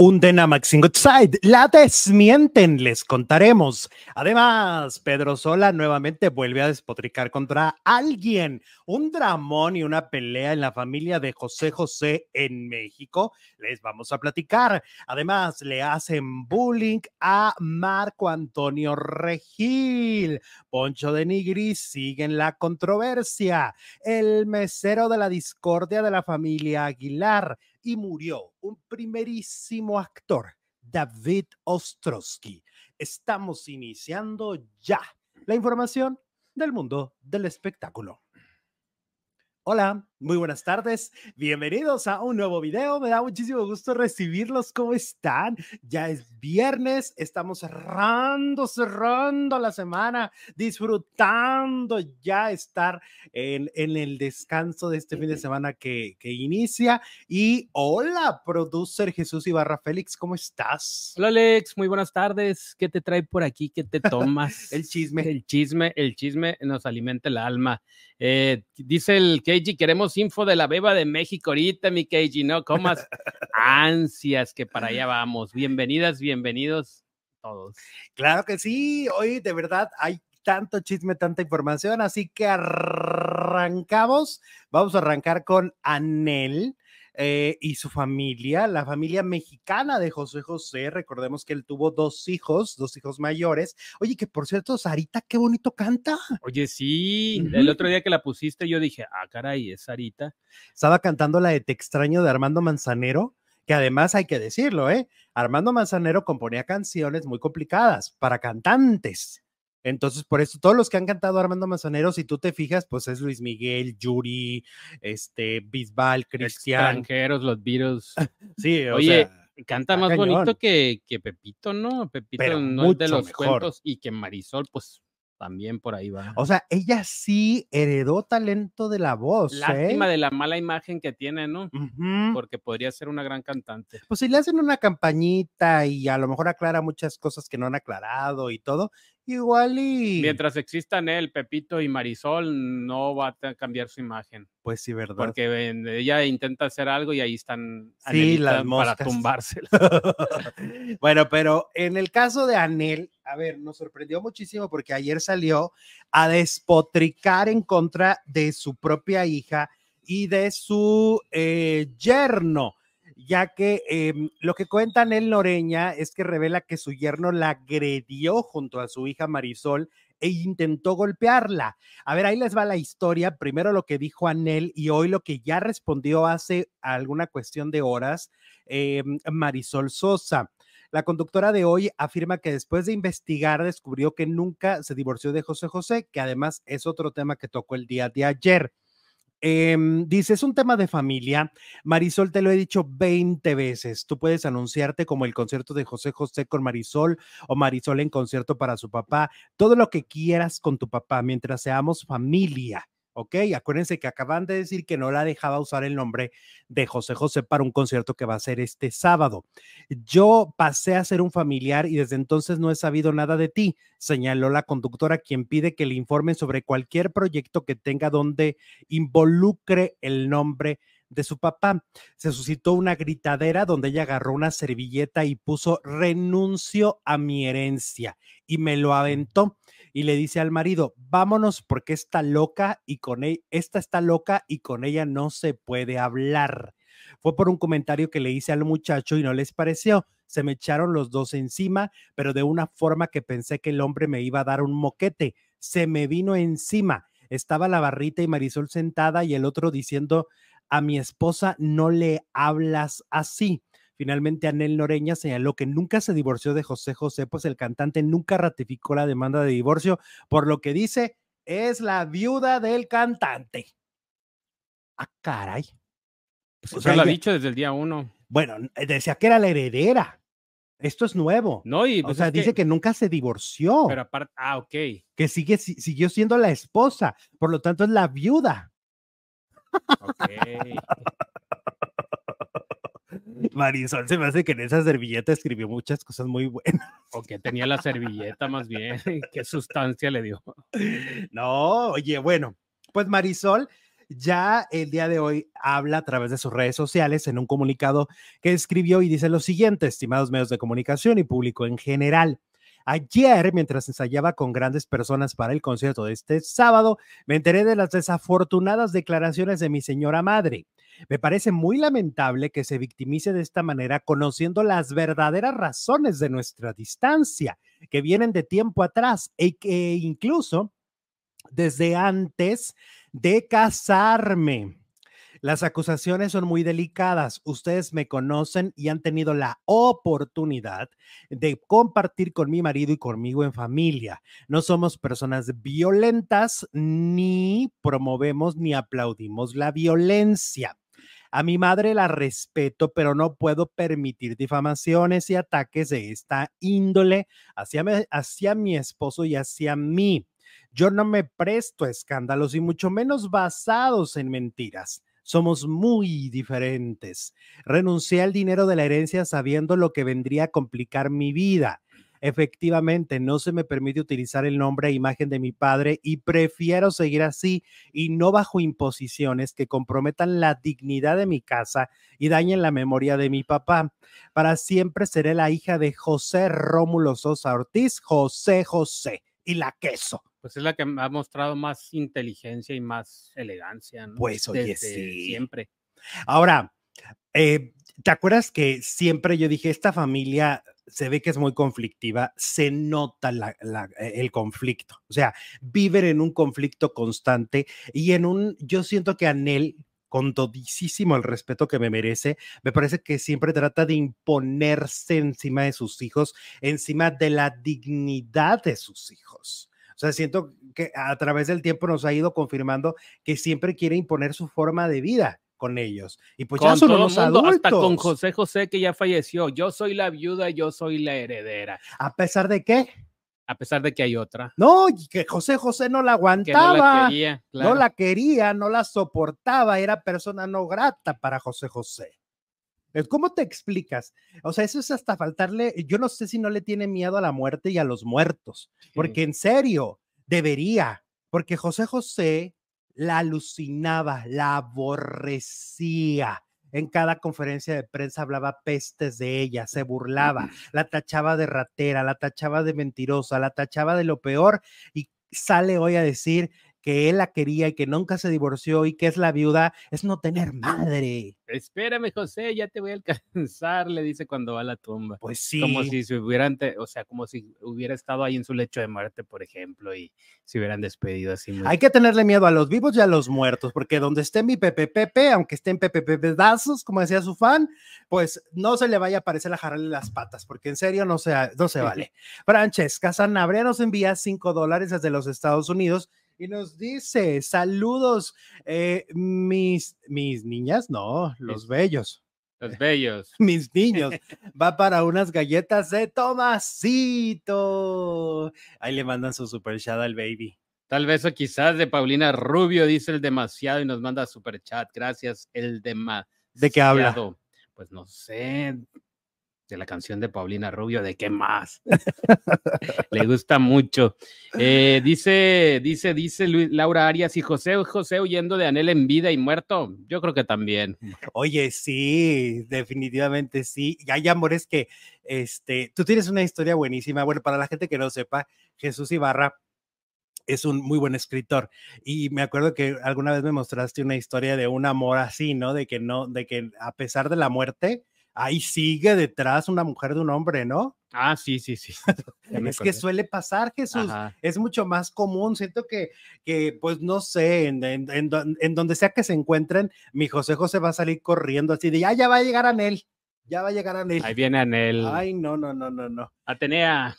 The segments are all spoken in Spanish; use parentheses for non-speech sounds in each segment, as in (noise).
hunden a Maxine Goodside, la desmienten, les contaremos. Además, Pedro Sola nuevamente vuelve a despotricar contra alguien. Un dramón y una pelea en la familia de José José en México. Les vamos a platicar. Además, le hacen bullying a Marco Antonio Regil. Poncho de Nigri sigue en la controversia. El mesero de la discordia de la familia Aguilar y murió un primerísimo actor, David Ostrowski. Estamos iniciando ya la información del mundo del espectáculo. Hola, muy buenas tardes. Bienvenidos a un nuevo video. Me da muchísimo gusto recibirlos. ¿Cómo están? Ya es viernes. Estamos cerrando, cerrando la semana, disfrutando ya estar en, en el descanso de este fin de semana que, que inicia. Y hola, producer Jesús Ibarra Félix. ¿Cómo estás? Hola, Alex. Muy buenas tardes. ¿Qué te trae por aquí? ¿Qué te (laughs) tomas? el chisme. El chisme, el chisme nos alimenta el alma. Eh, dice el KG, queremos info de la beba de México ahorita, mi KG, no comas (laughs) ansias que para allá vamos. Bienvenidas, bienvenidos todos. Claro que sí, hoy de verdad hay tanto chisme, tanta información, así que arrancamos. Vamos a arrancar con Anel. Eh, y su familia, la familia mexicana de José José. Recordemos que él tuvo dos hijos, dos hijos mayores. Oye, que por cierto, Sarita, qué bonito canta. Oye, sí, el otro día que la pusiste, yo dije, ah, caray, es Sarita. Estaba cantando la de Te extraño de Armando Manzanero que además hay que decirlo, ¿eh? Armando Manzanero componía canciones muy complicadas para cantantes. Entonces, por eso, todos los que han cantado Armando Manzanero, si tú te fijas, pues es Luis Miguel, Yuri, este, Bisbal, Cristian. Extranjeros, los virus. (laughs) sí, Oye, canta más bonito que, que, Pepito, ¿no? Pepito no es de los cuentos y que Marisol, pues también por ahí va. O sea, ella sí heredó talento de la voz. Lástima ¿eh? de la mala imagen que tiene, ¿no? Porque podría ser una gran cantante. Pues si le hacen una campañita y a lo mejor aclara muchas cosas que no han aclarado y todo, igual y... Mientras existan él, Pepito y Marisol, no va a cambiar su imagen. Pues sí, ¿verdad? Porque ella intenta hacer algo y ahí están sí, las para tumbársela. (laughs) bueno, pero en el caso de Anel, a ver, nos sorprendió muchísimo porque ayer salió a despotricar en contra de su propia hija y de su eh, yerno ya que em, lo que cuenta Anel Noreña es que revela que su yerno la agredió junto a su hija Marisol e intentó golpearla. A ver, ahí les va la historia. Primero lo que dijo Anel y hoy lo que ya respondió hace alguna cuestión de horas em, Marisol Sosa. La conductora de hoy afirma que después de investigar descubrió que nunca se divorció de José José, que además es otro tema que tocó el día de ayer. Em, dice, es un tema de familia. Marisol, te lo he dicho 20 veces. Tú puedes anunciarte como el concierto de José José con Marisol o Marisol en concierto para su papá. Todo lo que quieras con tu papá mientras seamos familia. ¿Ok? Acuérdense que acaban de decir que no la dejaba usar el nombre de José José para un concierto que va a ser este sábado. Yo pasé a ser un familiar y desde entonces no he sabido nada de ti, señaló la conductora, quien pide que le informen sobre cualquier proyecto que tenga donde involucre el nombre de su papá. Se suscitó una gritadera donde ella agarró una servilleta y puso renuncio a mi herencia y me lo aventó y le dice al marido, vámonos porque está loca y con ella, esta está loca y con ella no se puede hablar. Fue por un comentario que le hice al muchacho y no les pareció. Se me echaron los dos encima, pero de una forma que pensé que el hombre me iba a dar un moquete. Se me vino encima. Estaba la barrita y Marisol sentada y el otro diciendo, a mi esposa no le hablas así. Finalmente, Anel Noreña señaló que nunca se divorció de José José, pues el cantante nunca ratificó la demanda de divorcio, por lo que dice es la viuda del cantante. Ah, caray. Pues o sea, lo ha dicho desde el día uno. Bueno, decía que era la heredera. Esto es nuevo. No, y o pues sea, dice que... que... nunca se divorció. Pero aparte, ah, ok. Que sigue, siguió siendo la esposa, por lo tanto es la viuda. Ok. Marisol se me hace que en esa servilleta escribió muchas cosas muy buenas. O que tenía la servilleta más bien. (laughs) ¿Qué sustancia le dio? No, oye, bueno, pues Marisol ya el día de hoy habla a través de sus redes sociales en un comunicado que escribió y dice lo siguiente, estimados medios de comunicación y público en general. Ayer, mientras ensayaba con grandes personas para el concierto de este sábado, me enteré de las desafortunadas declaraciones de mi señora madre. Me parece muy lamentable que se victimice de esta manera conociendo las verdaderas razones de nuestra distancia, que vienen de tiempo atrás y que incluso desde antes de casarme. Las acusaciones son muy delicadas. Ustedes me conocen y han tenido la oportunidad de compartir con mi marido y conmigo en familia. No somos personas violentas ni promovemos ni aplaudimos la violencia. A mi madre la respeto, pero no puedo permitir difamaciones y ataques de esta índole hacia, hacia mi esposo y hacia mí. Yo no me presto a escándalos y mucho menos basados en mentiras. Somos muy diferentes. Renuncié al dinero de la herencia sabiendo lo que vendría a complicar mi vida. Efectivamente, no se me permite utilizar el nombre e imagen de mi padre y prefiero seguir así y no bajo imposiciones que comprometan la dignidad de mi casa y dañen la memoria de mi papá. Para siempre seré la hija de José Rómulo Sosa Ortiz, José José y la queso. Pues es la que ha mostrado más inteligencia y más elegancia, ¿no? Pues oye, sí. Siempre. Ahora, eh, ¿te acuerdas que siempre yo dije, esta familia se ve que es muy conflictiva, se nota eh, el conflicto, o sea, viven en un conflicto constante y en un, yo siento que Anel, con todísimo el respeto que me merece, me parece que siempre trata de imponerse encima de sus hijos, encima de la dignidad de sus hijos. O sea, siento que a través del tiempo nos ha ido confirmando que siempre quiere imponer su forma de vida con ellos. Y pues ya son los adultos. Hasta con José José, que ya falleció. Yo soy la viuda, yo soy la heredera. ¿A pesar de qué? A pesar de que hay otra. No, que José José no la aguantaba. no la quería, No la quería, no la soportaba, era persona no grata para José José. ¿Cómo te explicas? O sea, eso es hasta faltarle, yo no sé si no le tiene miedo a la muerte y a los muertos, porque en serio, debería, porque José José la alucinaba, la aborrecía. En cada conferencia de prensa hablaba pestes de ella, se burlaba, la tachaba de ratera, la tachaba de mentirosa, la tachaba de lo peor y sale hoy a decir que él la quería y que nunca se divorció y que es la viuda, es no tener madre. Espérame, José, ya te voy a alcanzar, le dice cuando va a la tumba. Pues sí. Como si se hubieran, o sea, como si hubiera estado ahí en su lecho de muerte, por ejemplo, y se hubieran despedido así. Hay que tenerle miedo a los vivos y a los muertos, porque donde esté mi Pepe Pepe, aunque esté en Pepe pedazos, como decía su fan, pues no se le vaya a parecer a jararle las patas, porque en serio no se, no se vale. (laughs) Francesca Sanabria nos envía cinco dólares desde los Estados Unidos y nos dice, saludos, eh, mis, mis niñas, no, los bellos. Los bellos. (laughs) Mis niños. (laughs) Va para unas galletas de Tomasito. Ahí le mandan su super chat al baby. Tal vez o quizás de Paulina Rubio, dice el demasiado y nos manda super chat. Gracias, el demasiado. ¿De qué habla? Pues no sé, de la canción de Paulina Rubio, ¿de qué más? (laughs) Le gusta mucho. Eh, dice, dice, dice Laura Arias y José, José huyendo de Anel en vida y muerto. Yo creo que también. Oye, sí, definitivamente sí. Y hay amores que, este, tú tienes una historia buenísima. Bueno, para la gente que no sepa, Jesús Ibarra es un muy buen escritor y me acuerdo que alguna vez me mostraste una historia de un amor así, ¿no? De que no, de que a pesar de la muerte, ahí sigue detrás una mujer de un hombre, ¿no? Ah, sí, sí, sí. (laughs) es que suele pasar, Jesús. Es mucho más común. Siento que, que pues no sé, en, en, donde sea que se encuentren, mi José José va a salir corriendo así de, ya, ya va a llegar Anel. Ya va a llegar Anel. Ahí viene Anel. Ay, no, no, no, no, no. Atenea.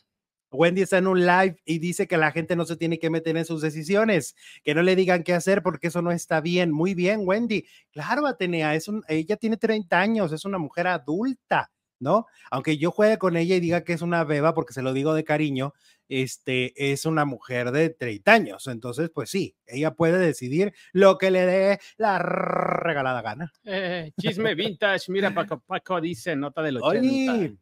Wendy está en un live y dice que la gente no se tiene que meter en sus decisiones, que no le digan qué hacer porque eso no está bien. Muy bien, Wendy. Claro, Atenea, es un, ella tiene 30 años, es una mujer adulta, ¿no? Aunque yo juegue con ella y diga que es una beba porque se lo digo de cariño, este es una mujer de 30 años. Entonces, pues sí, ella puede decidir lo que le dé la regalada gana. Eh, chisme vintage, mira, Paco, Paco dice, nota del 80.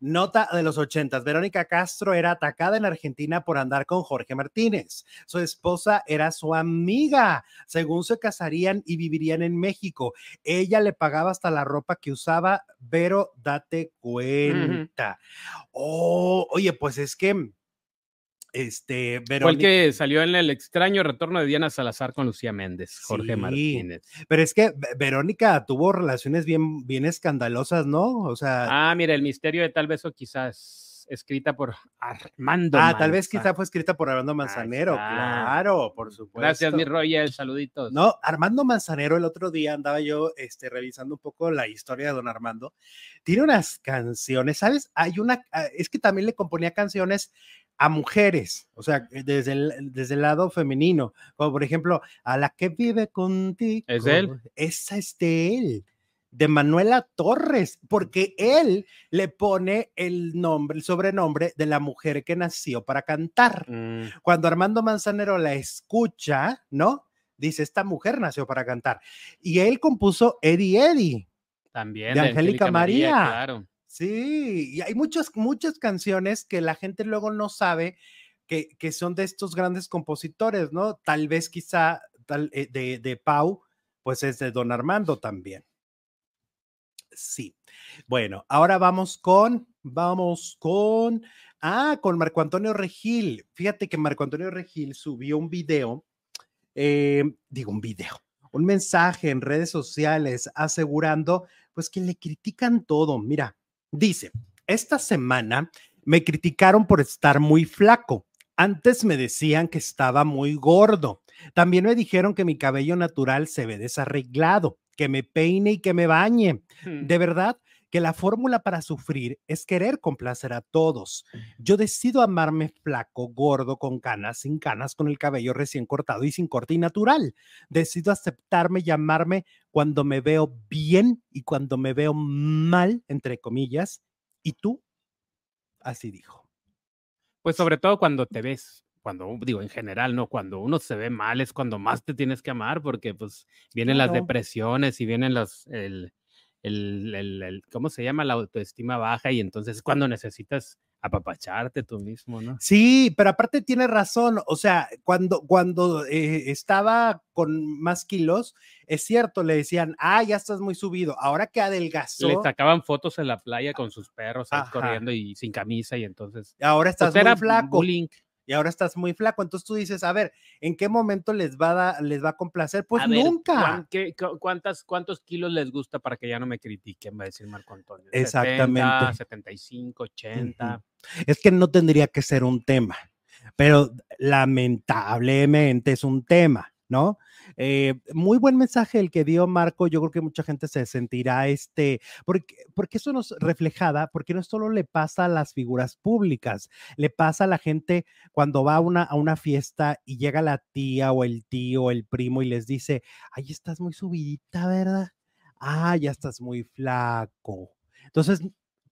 Nota de los ochentas. Verónica Castro era atacada en Argentina por andar con Jorge Martínez. Su esposa era su amiga. Según se casarían y vivirían en México. Ella le pagaba hasta la ropa que usaba. Pero date cuenta. Oh, oye, pues es que este. Fue el que salió en el extraño retorno de Diana Salazar con Lucía Méndez, Jorge Martínez. Pero es que Verónica tuvo relaciones bien, bien escandalosas, ¿no? O sea. Ah, mira, el misterio de tal vez o quizás escrita por Armando. Ah, tal vez quizá fue escrita por Armando Manzanero, claro, por supuesto. Gracias, mi Royal, saluditos. No, Armando Manzanero, el otro día andaba yo este, revisando un poco la historia de don Armando. Tiene unas canciones, ¿sabes? Hay una, ah, es que también le componía canciones a mujeres, o sea, eh, desde el, desde el lado femenino, como por ejemplo, a la que vive contigo. ¿Es él? Esa es de él, de Manuela Torres, porque él le pone el nombre, el sobrenombre de la mujer que nació para cantar. Mm. Cuando Armando Manzanero la escucha, ¿no? Dice, esta mujer nació para cantar. Y él compuso Eddie Eddie. También. De, Angélica María. María. Claro. Sí, y hay muchas, muchas canciones que la gente luego no sabe que, que son de estos grandes compositores, ¿no? Tal vez quizá tal, eh, de, de Pau, pues es de Don Armando también. Sí. Bueno, ahora vamos con, vamos con, ah, con Marco Antonio Regil. Fíjate que Marco Antonio Regil subió un video, eh, digo un video, un mensaje en redes sociales asegurando, pues que le critican todo. Mira, Dice, esta semana me criticaron por estar muy flaco. Antes me decían que estaba muy gordo. También me dijeron que mi cabello natural se ve desarreglado, que me peine y que me bañe. Hmm. De verdad que la fórmula para sufrir es querer complacer a todos. Yo decido amarme flaco, gordo, con canas, sin canas, con el cabello recién cortado y sin corte y natural. Decido aceptarme y amarme cuando me veo bien y cuando me veo mal, entre comillas. ¿Y tú? Así dijo. Pues sobre todo cuando te ves cuando digo en general, no, cuando uno se ve mal es cuando más te tienes que amar porque pues vienen las depresiones y vienen los, el, el, el, ¿cómo se llama? La autoestima baja y entonces es cuando necesitas apapacharte tú mismo, ¿no? Sí, pero aparte tiene razón, o sea, cuando, cuando eh, estaba con más kilos, es cierto, le decían, ah, ya estás muy subido, ahora que adelgazó. Le sacaban fotos en la playa con sus perros corriendo y sin camisa y entonces. Ahora pues estás muy flaco y ahora estás muy flaco. Entonces tú dices, a ver, ¿en qué momento les va a, les va a complacer? Pues nunca. cuántas, ¿Cuántos kilos les gusta para que ya no me critiquen? Va a decir Marco Antonio. Exactamente. 75, 80. Es que no tendría que ser un tema, pero lamentablemente es un tema. ¿no? Eh, muy buen mensaje el que dio Marco, yo creo que mucha gente se sentirá este, porque, porque eso nos reflejada, porque no solo le pasa a las figuras públicas, le pasa a la gente cuando va a una, a una fiesta y llega la tía o el tío o el primo y les dice, ay, estás muy subidita, ¿verdad? Ah, ya estás muy flaco. Entonces,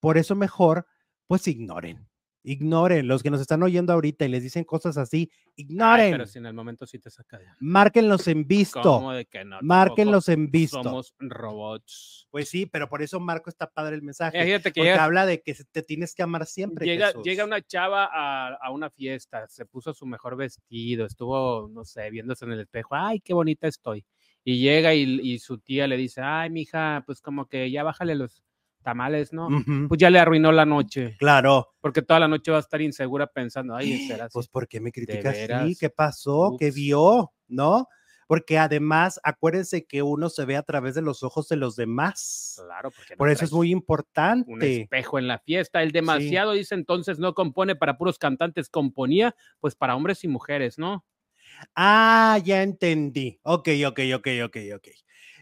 por eso mejor, pues ignoren, Ignoren, los que nos están oyendo ahorita y les dicen cosas así, ignoren. pero si en el momento sí te saca ya. Márquenlos en visto. ¿Cómo de que no? Márquenlos en visto. Somos robots. Pues sí, pero por eso Marco está padre el mensaje. Fíjate que porque habla de que te tienes que amar siempre. Llega, llega una chava a, a, una fiesta, se puso su mejor vestido, estuvo, no sé, viéndose en el espejo. Ay, qué bonita estoy. Y llega y, y su tía le dice, ay, mija, pues como que ya bájale los tamales, ¿no? Pues ya le arruinó la noche. Claro. Porque toda la noche va a estar insegura pensando, ay, será Pues, ¿por qué me criticas así? ¿Qué pasó? ¿Qué vio? ¿No? Porque además, acuérdense que uno se ve a través de los ojos de los demás. Claro, porque por eso es muy importante. Un espejo en la fiesta. El demasiado, dice entonces, no compone para puros cantantes, componía pues para hombres y mujeres, ¿no? Ah, ya entendí. Ok, ok, ok, ok, ok.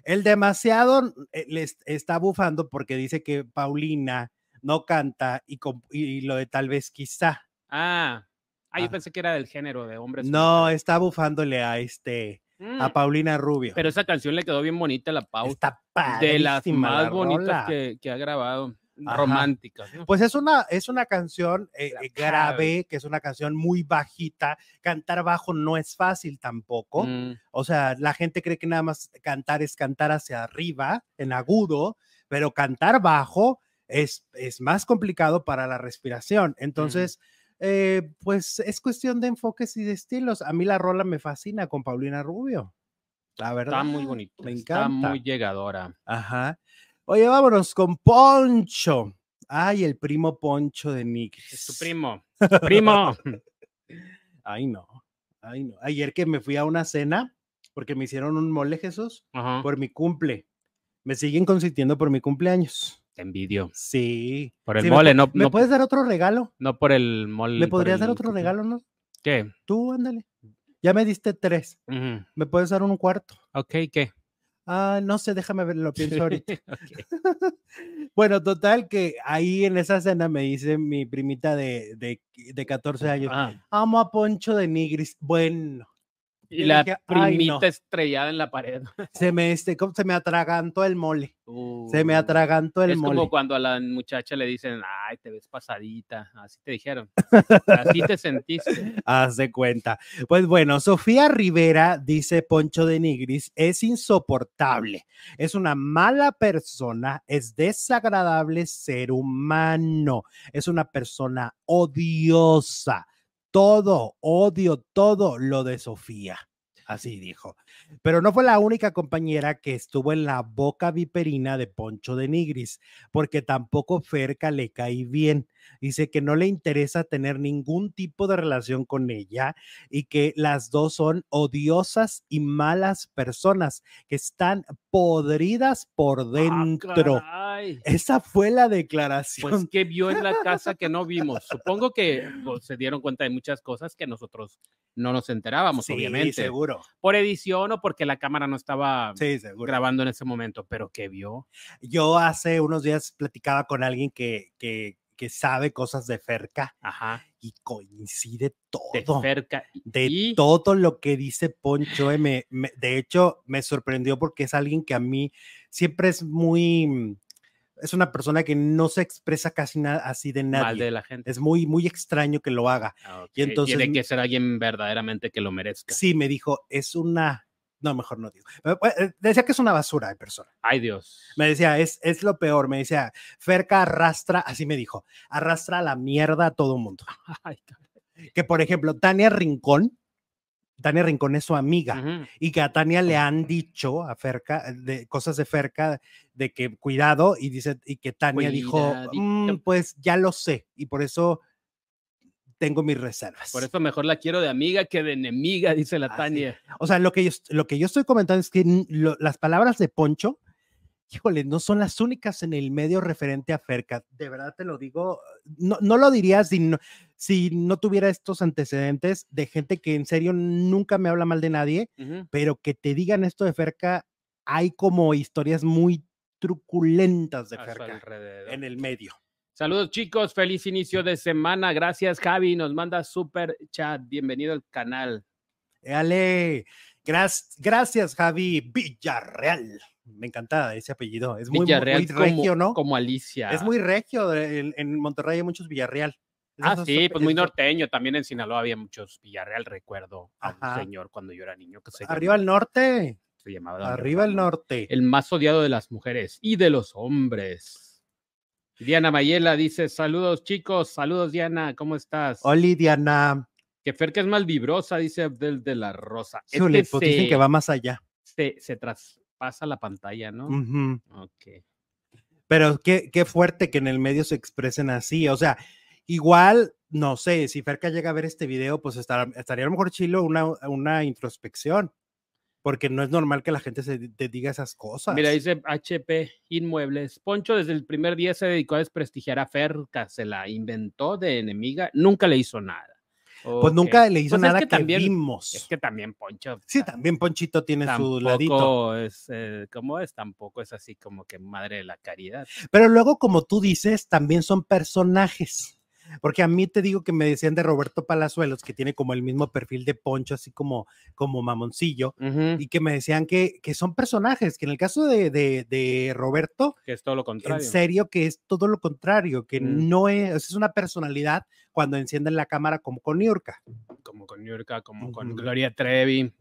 El demasiado eh, le está bufando porque dice que Paulina no canta y, lo de tal vez quizá. Ah, ah, yo pensé que era del género de hombres. No, está bufándole a este, a mm. Paulina Rubio. Pero esa canción le quedó bien bonita la pausa. Está De las más bonitas que, ha grabado románticas. Pues es una, es una canción eh, eh, grave, que es una canción muy bajita. Cantar bajo no es fácil tampoco. Mm. O sea, la gente cree que nada más cantar es cantar hacia arriba, en agudo, pero cantar bajo es, es más complicado para la respiración. Entonces, eh, pues es cuestión de enfoques y de estilos. A mí la rola me fascina con Paulina Rubio. La verdad. Está muy bonito. Me Está encanta. muy llegadora. Ajá. Oye, vámonos con Poncho. Ay, el primo Poncho de Nigris. Es tu primo. (laughs) Primo. Ay, no. Ay, no. Ayer que me fui a una cena, porque me hicieron un mole, Jesús, Ajá. por mi cumple. Me siguen consintiendo por mi cumpleaños. Te envidio. Sí. Por el Sí, me mole, pu- no, ¿Me no, puedes dar otro regalo? no por el mole. ¿Me podrías dar otro cumple- regalo, no? ¿Qué? Tú, ándale. Ya me diste tres. ¿Me puedes dar un cuarto? Ok, ¿qué? Ah, no sé, déjame ver, lo (laughs) pienso ahorita. (laughs) Bueno, total que ahí en esa cena me dice mi primita de, de, de 14 años, Ah, amo a Poncho de Nigris. Bueno, y la dije, "Ay, primita no". estrellada en la pared. (laughs) se me, este, ¿cómo? se me atragantó el mole. Se me atragantó el Es mole. como cuando a la muchacha le dicen, ay, te ves pasadita. Así te dijeron. Así te sentiste. (laughs) Haz de cuenta. Pues bueno, Sofía Rivera, dice Poncho de Nigris, es insoportable. Es una mala persona, es desagradable ser humano, es una persona odiosa. Todo, odio todo lo de Sofía. Así dijo. Pero no fue la única compañera que estuvo en la boca viperina de Poncho de Nigris, porque tampoco Ferca le cae bien. Dice que no le interesa tener ningún tipo de relación con ella y que las dos son odiosas y malas personas que están podridas por Ah, caray. Esa fue la declaración. Pues que vio en la (laughs) casa que no vimos. Supongo que pues, se dieron cuenta de muchas cosas que nosotros no nos enterábamos, sí, obviamente. seguro. Por edición o porque la cámara no estaba Sí, grabando en ese momento, pero que vio. Yo hace unos días platicaba con alguien que, que, que sabe cosas de Ferca Ajá. y coincide De todo. cerca. de y- todo lo que dice Poncho. me- de hecho, me sorprendió porque es alguien que a mí siempre es muy, es una persona que no se expresa casi nada así de mal nadie. de la gente. Es muy, muy extraño que lo haga. Ah, y entonces- Tiene que ser alguien verdaderamente que lo merezca. Sí, me dijo, es una, no, mejor no digo. Eh, eh, Decía que es una basura de persona. Ay, Dios. Me decía, es, es lo peor. Me decía, Ferca arrastra, así me dijo, arrastra a la mierda a todo mundo. (laughs) Ay. Que por ejemplo, Tania Rincón, Tania Rincón es su amiga. Y que a Tania le han dicho a Ferca, de cosas de Ferca, de que cuidado, y dice, y que Tania dijo. "Mm, pues ya lo sé, y por eso tengo mis reservas. Por eso mejor la quiero de amiga que de enemiga, dice la Así. Tania. O sea, lo que yo, lo que yo estoy comentando es que lo- las palabras de Poncho, híjole, no son las únicas en el medio referente a Ferca. De verdad te lo digo, no, no lo diría si no, si no tuviera estos antecedentes de gente que en serio nunca me habla mal de nadie, pero que te digan esto de Ferca, hay como historias muy truculentas de Ferca en el medio. Saludos chicos, feliz inicio de semana. Gracias Javi, nos manda super chat. Bienvenido al canal. Ale, gracias, gracias Javi Villarreal. Me encanta ese apellido. Es muy, Villarreal muy regio, como, ¿no? como Alicia. Es muy regio. En, en Monterrey hay muchos Villarreal. Ah, sí, pues muy norteño. También en Sinaloa había muchos Villarreal, recuerdo a Ajá. un señor cuando yo era niño que se Arriba al llamaba- norte. se llamaba Arriba al Ramón. norte. El más odiado de las mujeres y de los hombres. Diana Mayela dice: Saludos, chicos. Saludos, Diana. ¿Cómo estás? Oli, Diana. Que Ferca es mal vibrosa, dice Abdel de la Rosa. Es Híjole, que pues dicen que va más allá. se, se traspasa la pantalla, ¿no? Ok. Pero qué, qué fuerte que en el medio se expresen así. O sea, igual, no sé, si Ferca llega a ver este video, pues estaría a lo mejor chilo una, una introspección. Porque no es normal que la gente se te diga esas cosas. Mira, dice HP Inmuebles. Poncho desde el primer día se dedicó a desprestigiar a Ferca, se la inventó de enemiga, nunca le hizo nada. Pues nunca le hizo Pues es nada que que, también- vimos. Es que también Poncho. sí, ta- también Ponchito tiene su ladito. Es, eh, ¿cómo es? Tampoco es así como que madre de la caridad. Pero luego, como tú dices, también son personajes. Porque a mí te digo que me decían de Roberto Palazuelos, que tiene como el mismo perfil de Poncho, así como, como mamoncillo, y que me decían que, que son personajes, que en el caso de, de, de Roberto, Que es todo lo en contrario. serio que es todo lo contrario, que Mm. no es, es una personalidad cuando encienden la cámara como con Niurka. Como con Yurka, como con. Gloria Trevi.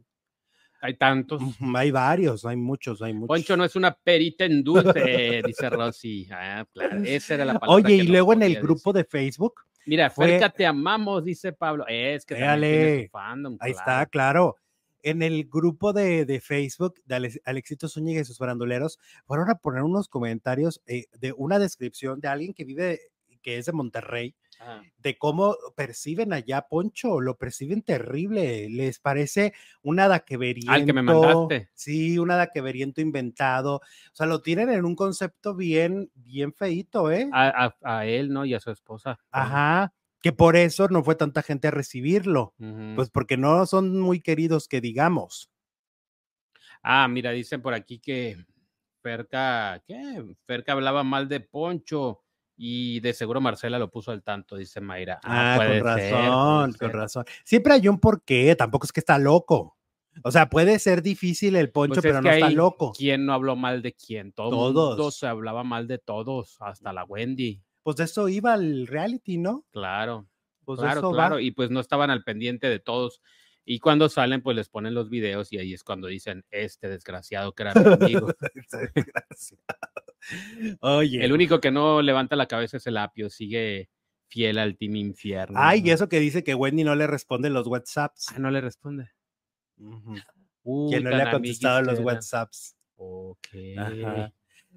Hay tantos. Hay varios, hay muchos, hay muchos. Poncho no es una perita en dulce, dice Rosy. Ah, claro, esa era la palabra. Oye, y luego en el grupo de Facebook. Mira, fue- Ferca, te amamos, dice Pablo. Es que Véale, fandom, ahí claro. está, claro. En el grupo de, de Facebook de Alex- Alexito Zúñiga y sus faranduleros, fueron a poner unos comentarios eh, de una descripción de alguien que vive, que es de Monterrey, Ajá. de cómo perciben allá Poncho, lo perciben terrible, les parece un adaqueveriento. Al que me mandaste. Sí, un adaqueveriento inventado. O sea, lo tienen en un concepto bien, bien feito, ¿eh? A, a- a él, ¿no? Y a su esposa. Ajá, que por eso no fue tanta gente a recibirlo, pues porque no son muy queridos que digamos. Ah, mira, dicen por aquí que Ferca, ¿qué? Ferca hablaba mal de Poncho y de seguro Marcela lo puso al tanto, dice Mayra. Ah, puede con ser, razón, puede con ser. razón. Siempre hay un porqué, tampoco es que está loco. O sea, puede ser difícil el Poncho, Pues es pero no está loco. ¿Quién no habló mal de quién? Todo mundo Todos. se hablaba mal de todos, hasta la Wendy. Pues de eso iba el reality, ¿no? Claro, Pues claro, va. claro. Y pues no estaban al pendiente de todos. Y cuando salen, pues les ponen los videos y ahí es cuando dicen, este desgraciado que era mi amigo. (laughs) Esa desgracia. Oye. El único que no levanta la cabeza es el apio, sigue fiel al Team Infierno. Ay, y eso que dice que Wendy no le responde los WhatsApps. Ah, no le responde. Uy, Que no le ha contestado los. WhatsApps. Ok. Ajá.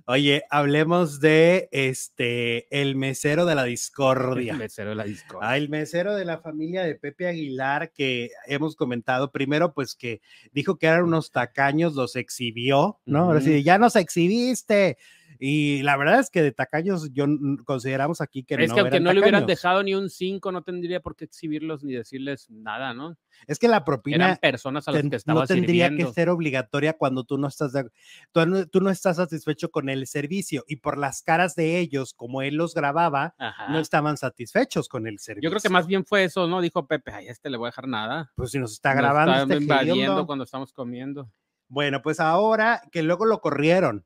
Oye, hablemos de este el mesero de la El discordia. mesero de la Discord. Ah, el mesero de la familia de Pepe Aguilar que hemos comentado primero, pues que dijo que eran unos tacaños, los exhibió, ¿no? Ahora sí, ya nos exhibiste. Y la verdad es que de tacaños yo consideramos aquí que es no que aunque eran no le hubieran tacaños. dejado ni un 5, no tendría por qué exhibirlos ni decirles nada, ¿no? Es que la Eran propina personas a las ten- que estaba no tendría sirviendo. que ser obligatoria cuando tú no estás de- tú, no- tú no estás satisfecho con el servicio y por las caras de ellos, como él los grababa, Ajá. no estaban satisfechos con el servicio. Yo creo que más bien fue eso, ¿no? Dijo Pepe, ay, este le voy a dejar nada. Pues si nos está Nos grabando, está invadiendo cuando estamos comiendo. Bueno, pues ahora que luego lo corrieron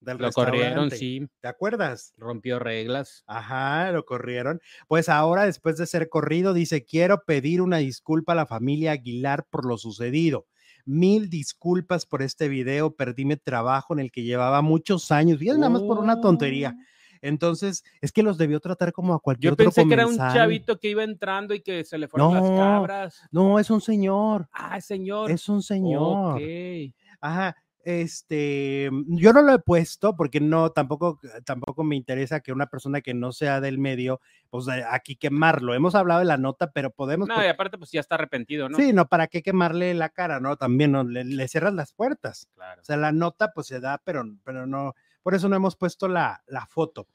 del Lo corrieron, sí, ¿Te acuerdas? rompió reglas. Ajá, lo corrieron. Pues ahora, después de ser corrido, dice, quiero pedir una disculpa a la familia Aguilar por lo sucedido. Mil disculpas por este video, perdí mi trabajo en el que llevaba muchos años. Bien, nada más por una tontería. Oh. Entonces, es que los debió tratar como a cualquier Yo otro pensé que era un chavito que iba entrando y que se le fueron las No, cabras. No, es un señor, Ah, señor. es un señor. Ajá, este, yo no lo he puesto porque no, tampoco, tampoco me interesa que una persona que no sea del medio, pues eh, aquí quemarlo. Hemos hablado de la nota, pero podemos. No, y aparte, pues ya está arrepentido, ¿no? Sí, no, ¿para qué quemarle la cara, no? También no, le, le cierras las puertas. Claro. O sea, la nota pues se da, pero, pero no, por eso no hemos puesto la, la foto.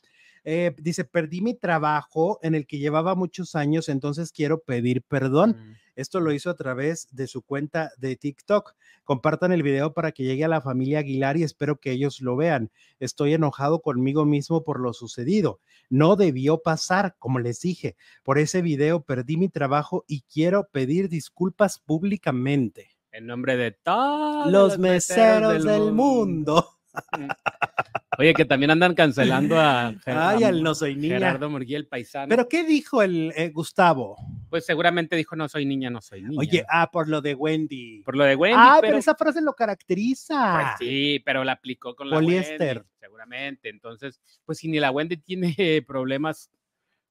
Eh, dice, perdí mi trabajo en el que llevaba muchos años, entonces quiero pedir perdón. Mm. Esto lo hizo a través de su cuenta de TikTok. Compartan el video para que llegue a la familia Aguilar y espero que ellos lo vean. Estoy enojado conmigo mismo por lo sucedido. No debió pasar, como les dije. Por ese video perdí mi trabajo y quiero pedir disculpas públicamente. En nombre de todos Los meseros del mundo. (laughs) Oye, que también andan cancelando a, Ger- Ay, al no soy niña. Gerardo Murguía, paisano. Pero ¿qué dijo el eh, Gustavo? pues seguramente dijo, no soy niña, no soy niña. Oye, ah, por lo de Wendy. por lo de Wendy, ah, pero, pero, esa frase lo caracteriza. pues sí, pero la aplicó con la Poliéster. Wendy, seguramente. Entonces, pues si ni la Wendy tiene (laughs) problemas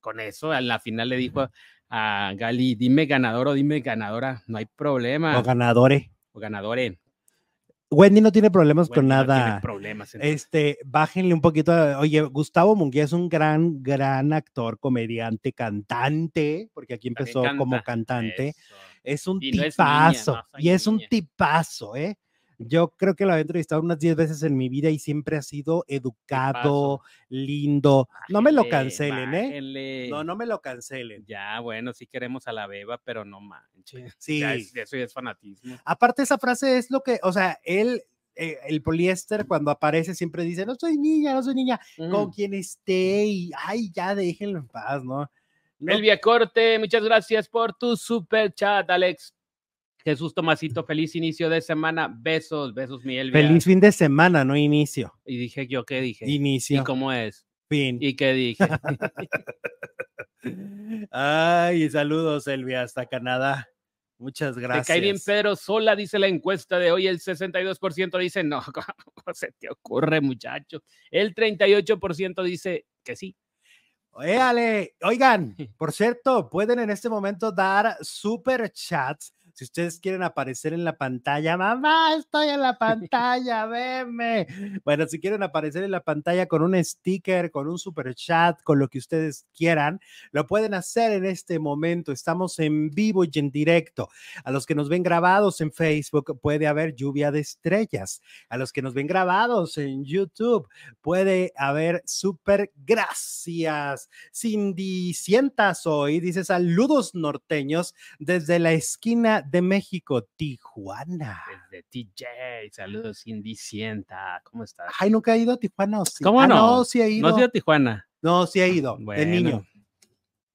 con eso, a la final le dijo a Gali, dime ganador o dime ganadora, no hay problema. O ganadores. O ganadore. Wendy no tiene problemas con Wendy no tiene nada. problemas. entonces. este, bájenle un poquito. a- Oye, Gustavo Munguía es un gran, gran actor, comediante, cantante, porque aquí empezó como canta. cantante. Eso. Es un Y no es niña, tipazo. no y es un tipazo, ¿eh? Yo creo que lo he entrevistado unas 10 veces en mi vida y siempre ha sido educado, lindo. No me lo Bájenle, cancelen, ¿eh? No, no me lo cancelen. Ya, bueno, sí queremos a la beba, pero no manches. Sí. Ya es- eso ya es fanatismo. Aparte, esa frase es lo que, o sea, él, eh, el poliéster, cuando aparece, siempre dice: No soy niña, no soy niña. Con quien esté y, ay, ya déjenlo en paz, ¿no? No, Elvia Corte, muchas gracias por tu super chat, Alex. Jesús Tomasito, feliz inicio de semana. Besos, besos, mi Elvia. Feliz fin de semana, no inicio. Y dije yo, ¿qué dije? Inicio. ¿Y cómo es? Fin. ¿Y qué dije? (laughs) Ay, saludos, Elvia, hasta Canadá. Muchas Te gracias. cae bien Pedro Sola, dice la encuesta de hoy. El 62% dice no, (laughs) ¿cómo se te ocurre, muchacho? El 38% dice que sí. Oigan, (laughs) por cierto, pueden en este momento dar super chats si ustedes quieren aparecer en la pantalla, mamá, estoy en la pantalla, veme. Bueno, si quieren aparecer en la pantalla con un sticker, con un super chat, con lo que ustedes quieran, lo pueden hacer en este momento. Estamos en vivo y en directo. A los que nos ven grabados en Facebook puede haber lluvia de estrellas. A los que nos ven grabados en YouTube puede haber super gracias. Cindy Cientas hoy dice saludos norteños desde la esquina de México, Tijuana. Desde TJ, saludos, Cindy Sienta. ¿Cómo estás? Ay, nunca he ido a Tijuana. ¿o sí? ¿Cómo Ah, no? sí he ido. ¿No has ido a Tijuana? No, sí he ido. De niño.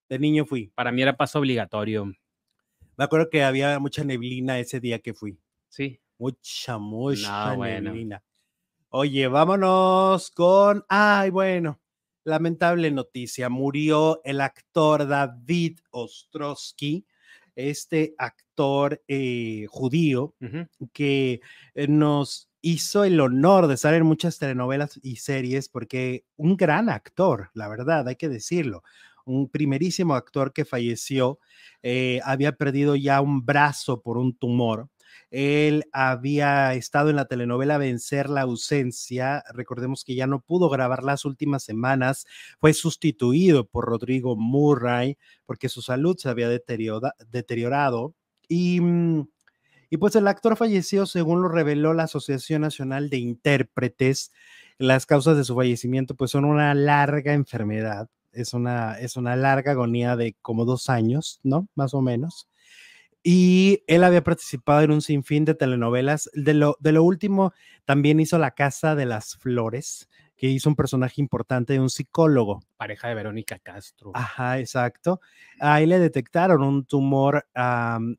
De niño fui. Para mí era paso obligatorio. Me acuerdo que había mucha neblina ese día que fui. Sí. Mucha, mucha No, bueno. neblina. Oye, vámonos con. Ay, bueno. Lamentable noticia. Murió el actor David Ostrowski, este actor eh, judío que eh, nos hizo el honor de estar en muchas telenovelas y series porque un gran actor, la verdad, hay que decirlo, un primerísimo actor que falleció, eh, había perdido ya un brazo por un tumor. Él había estado en la telenovela Vencer la ausencia. Recordemos que ya no pudo grabar las últimas semanas. Fue sustituido por Rodrigo Murray porque su salud se había deteriorado. Y, mm, y pues el actor falleció, según lo reveló la Asociación Nacional de Intérpretes. Las causas de su fallecimiento pues son una larga enfermedad, es una, es una larga agonía de como dos años, ¿no? Más o menos. Y él había participado en un sinfín de telenovelas. De lo, de lo último, también hizo La Casa de las Flores, que hizo un personaje importante de un psicólogo. Pareja de Verónica Castro. Ajá, exacto. Ahí le detectaron un tumor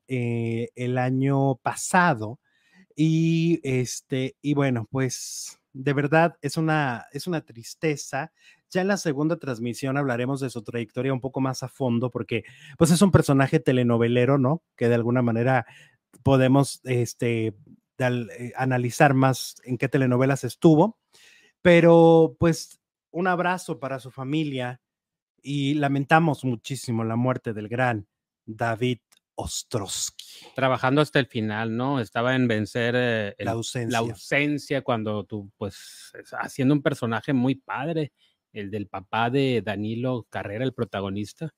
eh, el año pasado y este y bueno, pues de verdad es una es una tristeza. Ya en la segunda transmisión hablaremos de su trayectoria un poco más a fondo porque pues es un personaje telenovelero, ¿no? Que de alguna manera podemos este eh, analizar más en qué telenovelas estuvo, pero pues un abrazo para su familia y lamentamos muchísimo la muerte del gran David Ostrowski. Trabajando hasta el final, ¿no? Estaba en vencer eh, el- La ausencia. la ausencia cuando tú, pues, es- haciendo un personaje muy padre, el del papá de Danilo Carrera, el protagonista,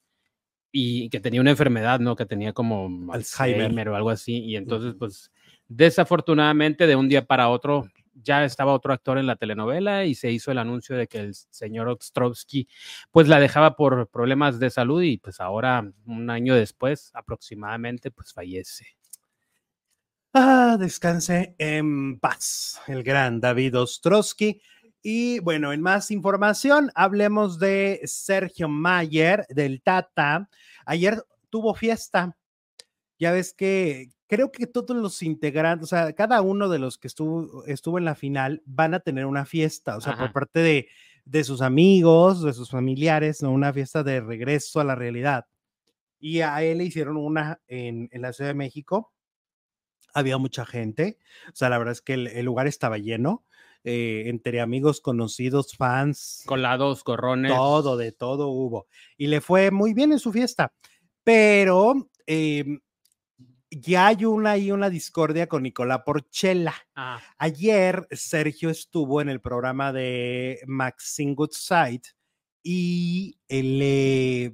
y que tenía una enfermedad, ¿no? Que tenía como Alzheimer. Alzheimer o algo así, y entonces, pues, desafortunadamente, de un día para otro, ya estaba otro actor en la telenovela y se hizo el anuncio de que el señor Ostrovsky, pues, la dejaba por problemas de salud y, pues, ahora, un año después, aproximadamente, pues, fallece. Ah, descanse en paz, el gran David Ostrowski. Y bueno, en más información, hablemos de Sergio Mayer, del Tata. Ayer tuvo fiesta. Ya ves que creo que todos los integrantes, o sea, cada uno de los que estuvo, estuvo en la final van a tener una fiesta, o sea, por parte de, de sus amigos, de sus familiares, ¿no? una fiesta de regreso a la realidad. Y a él le hicieron una en, en la Ciudad de México había mucha gente, o sea, la verdad es que el, el lugar estaba lleno, eh, entre amigos, conocidos, fans, Colados, corrones. todo, de todo hubo. Y le fue muy bien en su fiesta, pero em, ya hay una y una discordia con Nicolás Porchela. Ah, Ayer Sergio estuvo en el programa de Maxine Goodside y eh,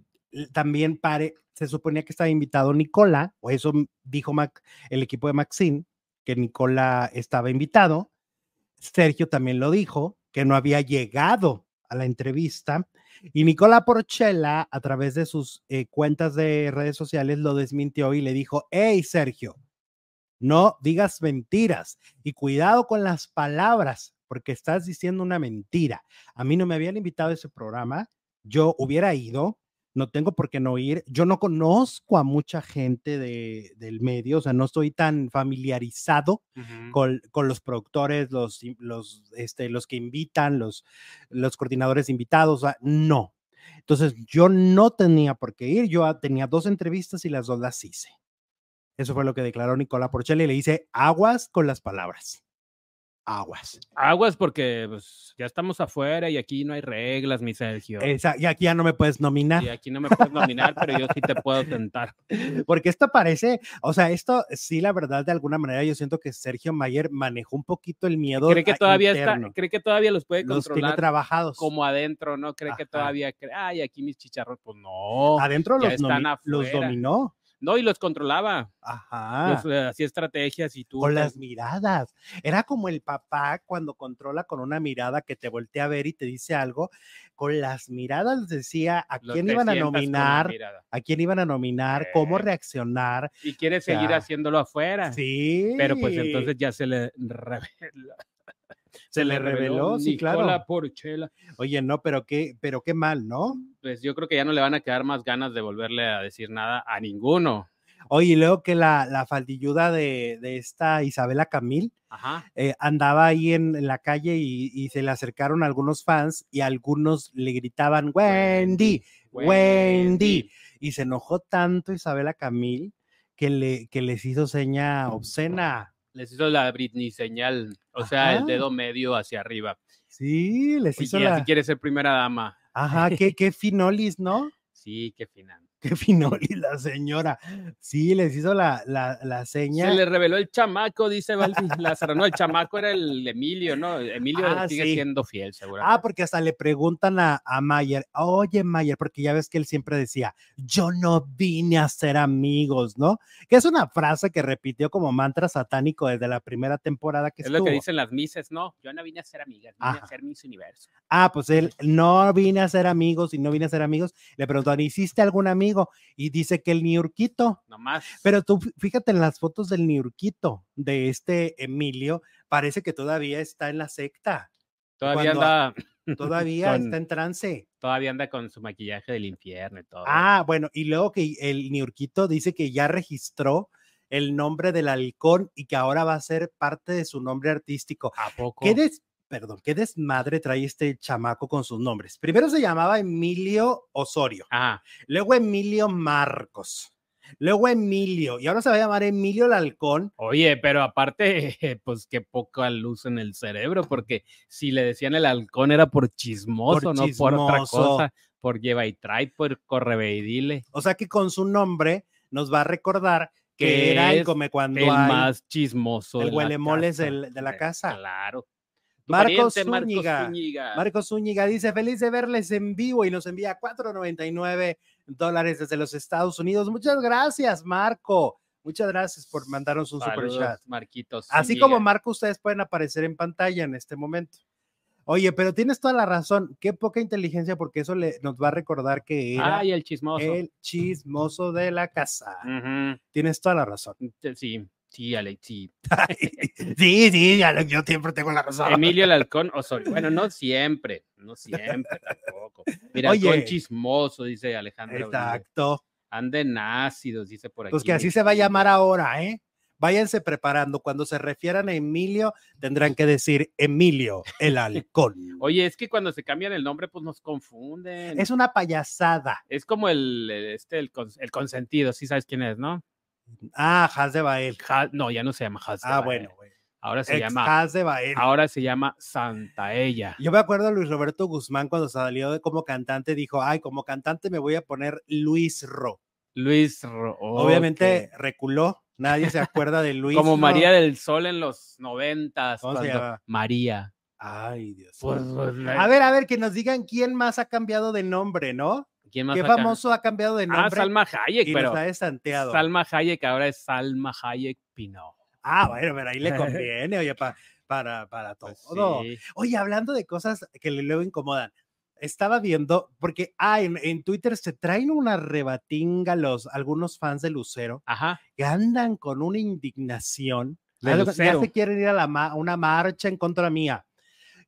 también pare, se suponía que estaba invitado Nicola, o eso dijo Mac- el equipo de Maxine, que Nicola estaba invitado. Sergio también lo dijo, que no había llegado a la entrevista. Y Nicola Porchela, a través de sus eh, cuentas de redes sociales, lo desmintió y le dijo, hey Sergio, no digas mentiras y cuidado con las palabras, porque estás diciendo una mentira. A mí no me habían invitado a ese programa, yo hubiera ido, no tengo por qué no ir, yo no conozco a mucha gente de, del medio, o sea, no estoy tan familiarizado con, con los productores, los, los, este, los que invitan, los, los coordinadores invitados, o sea, no. Entonces, yo no tenía por qué ir, yo ah, tenía dos entrevistas y las dos las hice. Eso fue lo que declaró Nicola Porchela y le dice aguas con las palabras. Aguas. Aguas porque pues, ya estamos afuera y aquí no hay reglas, mi Sergio. Esa, y aquí ya no me puedes nominar. Y aquí no me puedes nominar, pero yo sí te puedo tentar. (laughs) Porque esto parece, o sea, esto sí, la verdad, de alguna manera yo siento que Sergio Mayer manejó un poquito el miedo. Cree que todavía interno. está, cree que todavía los puede Los tiene controlar trabajados. como adentro, ¿no? Cree que todavía, ay, aquí mis chicharros, pues no. Adentro los, están los dominó. No, y los controlaba. Ajá. Hacía estrategias y tú. con las miradas. Era como el papá cuando controla con una mirada que te voltea a ver y te dice algo. Con las miradas decía a quién iban a nominar, a quién iban a nominar, cómo Eh. reaccionar. Y quiere seguir sea, haciéndolo afuera. Sí. Pero pues entonces ya se le (laughs) revela. Se le reveló, sí, Nicola claro. Porchela. Oye, no, pero qué, pero qué mal, ¿no? Pues yo creo que ya no le van a quedar más ganas de volverle a decir nada a ninguno. Oye, y luego que la, la faldilluda de, de esta Isabela Camil Ajá. eh, andaba ahí en, en la calle y, y se le acercaron algunos fans y algunos le gritaban, Wendy, Wendy. Y se enojó tanto Isabela Camil que, le, que les hizo seña obscena. Les hizo la Britney señal, o sea, el dedo medio hacia arriba. Sí, les hizo la... quiere ser primera dama. Ajá, qué, qué finolis, ¿no? Sí, qué final. (laughs) Qué finolis la señora. Sí, les hizo la, la, la seña. Se le reveló el chamaco, dice Lázaro. (laughs) No, el chamaco era el Emilio, ¿no? Emilio Ah, sigue sí. siendo fiel, seguro. Ah, porque hasta le preguntan a, a Mayer, oye Mayer, porque ya ves que él siempre decía, yo no vine a ser amigos, ¿no? Que es una frase que repitió como mantra satánico desde la primera temporada que es lo que dicen las mises, no, yo no vine a ser amigas, vine Ajá. a ser mis universo. Ah, pues él no vine a ser amigos y no vine a ser amigos. Le preguntaron, ¿hiciste algún amigo? Y dice que el Niurquito. Nomás. Pero tú fí- fíjate en las fotos del Niurquito de este Emilio, parece que todavía está en la secta, todavía cuando- anda, (coughs) todavía Con- está en trance. todavía anda con su maquillaje del infierno y todo. Ah, bueno, y luego que el Niurquito dice que ya registró el nombre del halcón y que ahora va a ser parte de su nombre artístico. ¿A poco? ¿Qué des, perdón, qué desmadre trae este chamaco con sus nombres? Primero se llamaba Emilio Osorio, Ajá. luego Emilio Marcos, luego Emilio, y ahora se va a llamar Emilio el Halcón. Oye, pero aparte, (laughs) pues qué poca luz en el cerebro, porque si le decían el halcón era por chismoso, no por otra cosa, por lleva y trae, por corre y dile. O sea que con su nombre nos va a recordar que Que era el come cuando El hay. más chismoso. el de la huelemoles casa. de la Eh, casa. Claro. Marcos pariente, Marcos Zúñiga. Marcos Zúñiga dice, feliz de verles en vivo y nos envía 4.99 dólares desde los Estados Unidos. Muchas gracias, Marco. Muchas gracias por mandarnos un super chat. Marquitos. Así como Marco, ustedes pueden aparecer en pantalla en este momento. Oye, pero tienes toda la razón. Qué poca inteligencia porque eso le, nos va a recordar que era Ay, el chismoso. el chismoso de la casa. Tienes toda la razón. Sí, sí, Alex, (laughs) sí. sí, sí, lo- yo siempre tengo la razón. Emilio (laughs) el Halcón Osorio. Bueno, no siempre, no siempre tampoco. Mira, Oye. Chismoso, dice Alejandro. Exacto. Anden ácidos, dice por aquí. Pues que así se va a llamar ahora, ¿eh? Váyanse preparando. Cuando se refieran a Emilio, tendrán que decir Emilio, el halcón. (laughs) Oye, es que cuando se cambian el nombre, pues nos confunden. Es una payasada. Es como el, este, el, el consentido, sí sabes quién es, ¿no? Ah, Haz de Bael. No, ya no se llama Haz de Ah, Bael. bueno, güey. Ahora se Ex llama, Haz de Bael. ahora se llama Santa Ella. Yo me acuerdo de Luis Roberto Guzmán cuando salió de como cantante, dijo, ay, como cantante me voy a poner Luis Ro. Luis Ro- Obviamente reculó, nadie se acuerda de (laughs) Luis Como Ro. María del Sol en los noventas. ¿Cómo se cuando- llama? María. Ay, Dios. Pues, pues, a ver, a ver, que nos digan quién más ha cambiado de nombre, ¿no? ¿Quién más ¿Qué acá? famoso ha cambiado de nombre? Ah, Salma Hayek, y pero. Salma Hayek ahora es Salma Hayek Pinot. Ah, bueno, pero ahí le (laughs) conviene, oye, pa- para, para todo. Pues sí. Oye, hablando de cosas que le luego incomodan, estaba viendo, porque ah, en, en Twitter se traen una rebatinga los algunos fans de Lucero Ajá. que andan con una indignación. Ya Lucero. se quieren ir a la ma- a una marcha en contra mía.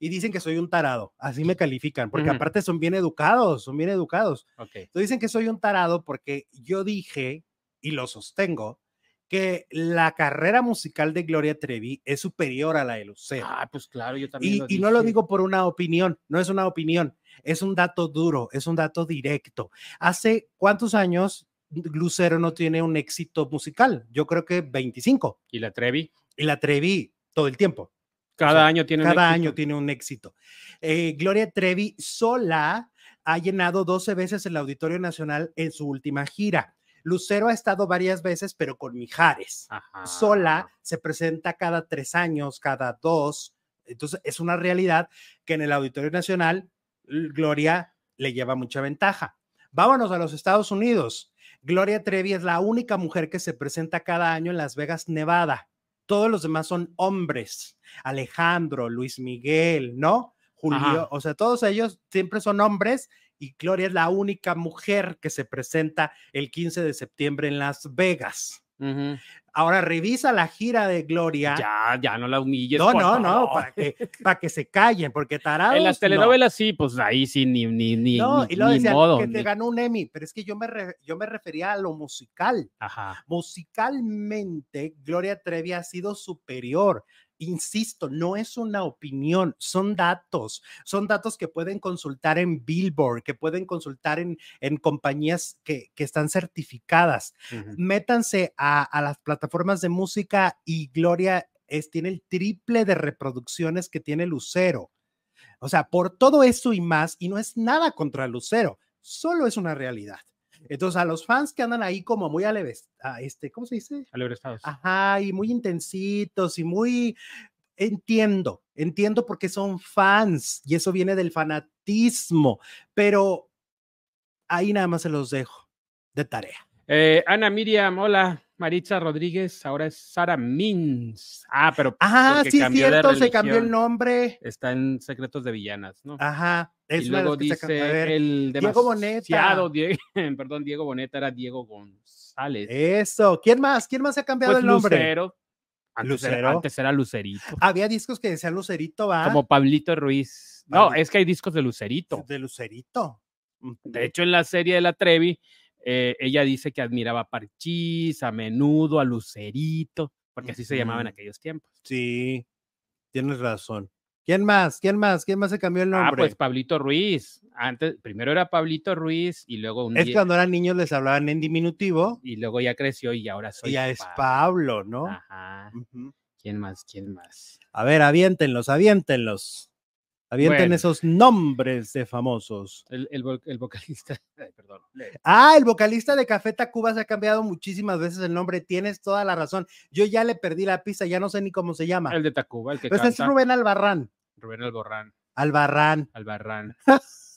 Y dicen que soy un tarado, así me califican, porque aparte son bien educados, son bien educados. Ok. Entonces dicen que soy un tarado porque yo dije, y lo sostengo, que la carrera musical de Gloria Trevi es superior a la de Lucero. Ah, pues claro, yo también. y, lo y no lo digo por una opinión, no es una opinión, es un dato duro, es un dato directo. Hace cuántos años Lucero no tiene un éxito musical. Yo creo que 25. ¿Y la Trevi? Y la Trevi todo el tiempo. Cada O sea, año tiene un Cada éxito. año tiene un éxito. Eh, Gloria Trevi sola ha llenado 12 veces el Auditorio Nacional en su última gira. Lucero ha estado varias veces, pero con Mijares. Ajá. Sola se presenta cada tres años, cada dos. Entonces es una realidad que en el Auditorio Nacional Gloria le lleva mucha ventaja. Vámonos a los Estados Unidos. Gloria Trevi es la única mujer que se presenta cada año en Las Vegas, Nevada. Todos los demás son hombres. Alejandro, Luis Miguel, ¿no? Julio, Ajá. o sea, todos ellos siempre son hombres y Gloria es la única mujer que se presenta el 15 de septiembre en Las Vegas. Ahora revisa la gira de Gloria. Ya, ya no la humilles. no, no, no, para que, para que se callen, porque tarados. En las no. telenovelas sí, pues ahí sí, ni, ni, ni, No, ni, y luego decían modo. que te ganó un Emmy, pero es que yo me, re- yo me refería a lo musical. Ajá. Musicalmente, Gloria Trevi ha sido superior. Insisto, no es una opinión, son datos, son datos que pueden consultar en Billboard, que pueden consultar en, en compañías que, que están certificadas. Métanse a, a las plataformas de música y Gloria es, tiene el triple de reproducciones que tiene Lucero. O sea, por todo eso y más, y no es nada contra Lucero, solo es una realidad. Entonces, a los fans que andan ahí como muy aleves, a este, ¿cómo se dice? Alebrestados. Ajá, y muy intensitos y muy... Entiendo, entiendo porque son fans y eso viene del fanatismo, pero ahí nada más se los dejo de tarea. Eh, Ana Miriam, hola. Maritza Rodríguez, ahora es Sara Mins. Ah, pero Ah, sí, es cambió de cierto, se cambió el nombre. está en Secretos de Villanas, ¿no? Ajá, es y luego se dice ver, el Diego Boneta. (laughs) perdón, Diego Boneta era Diego González. Eso, ¿quién más? ¿Quién más se ha cambiado pues el nombre? Lucero. Antes, Lucero. Era, antes era Lucerito. Había discos que decían Lucerito, ¿va? Como Pablito Ruiz. No, es que hay discos de Lucerito. de Lucerito. De hecho, en la serie de la Trevi, eh, ella dice que admiraba a Parchís, a Menudo, a Lucerito, porque así se llamaban en aquellos tiempos. Sí, tienes razón. ¿Quién más? ¿Quién más? ¿Quién más se cambió el nombre? Ah, pues Pablito Ruiz. Antes, primero era Pablito Ruiz y luego un es día- cuando eran niños les hablaban en diminutivo y luego ya creció y ahora soy y ya es Pablo. ¿no? Ajá. ¿Quién más? ¿Quién más? A ver, aviéntenlos, aviéntenlos. Avienten Bueno. esos nombres de famosos. El, el, vo- el vocalista. (laughs) Ay, perdón. Ah, el vocalista de Café Tacuba se ha cambiado muchísimas veces el nombre. Tienes toda la razón. Yo ya le perdí la pista, ya no sé ni cómo se llama. El de Tacuba, el que Pues es canta. Rubén Albarrán. Rubén Alborrán. Albarrán. Albarrán. (laughs)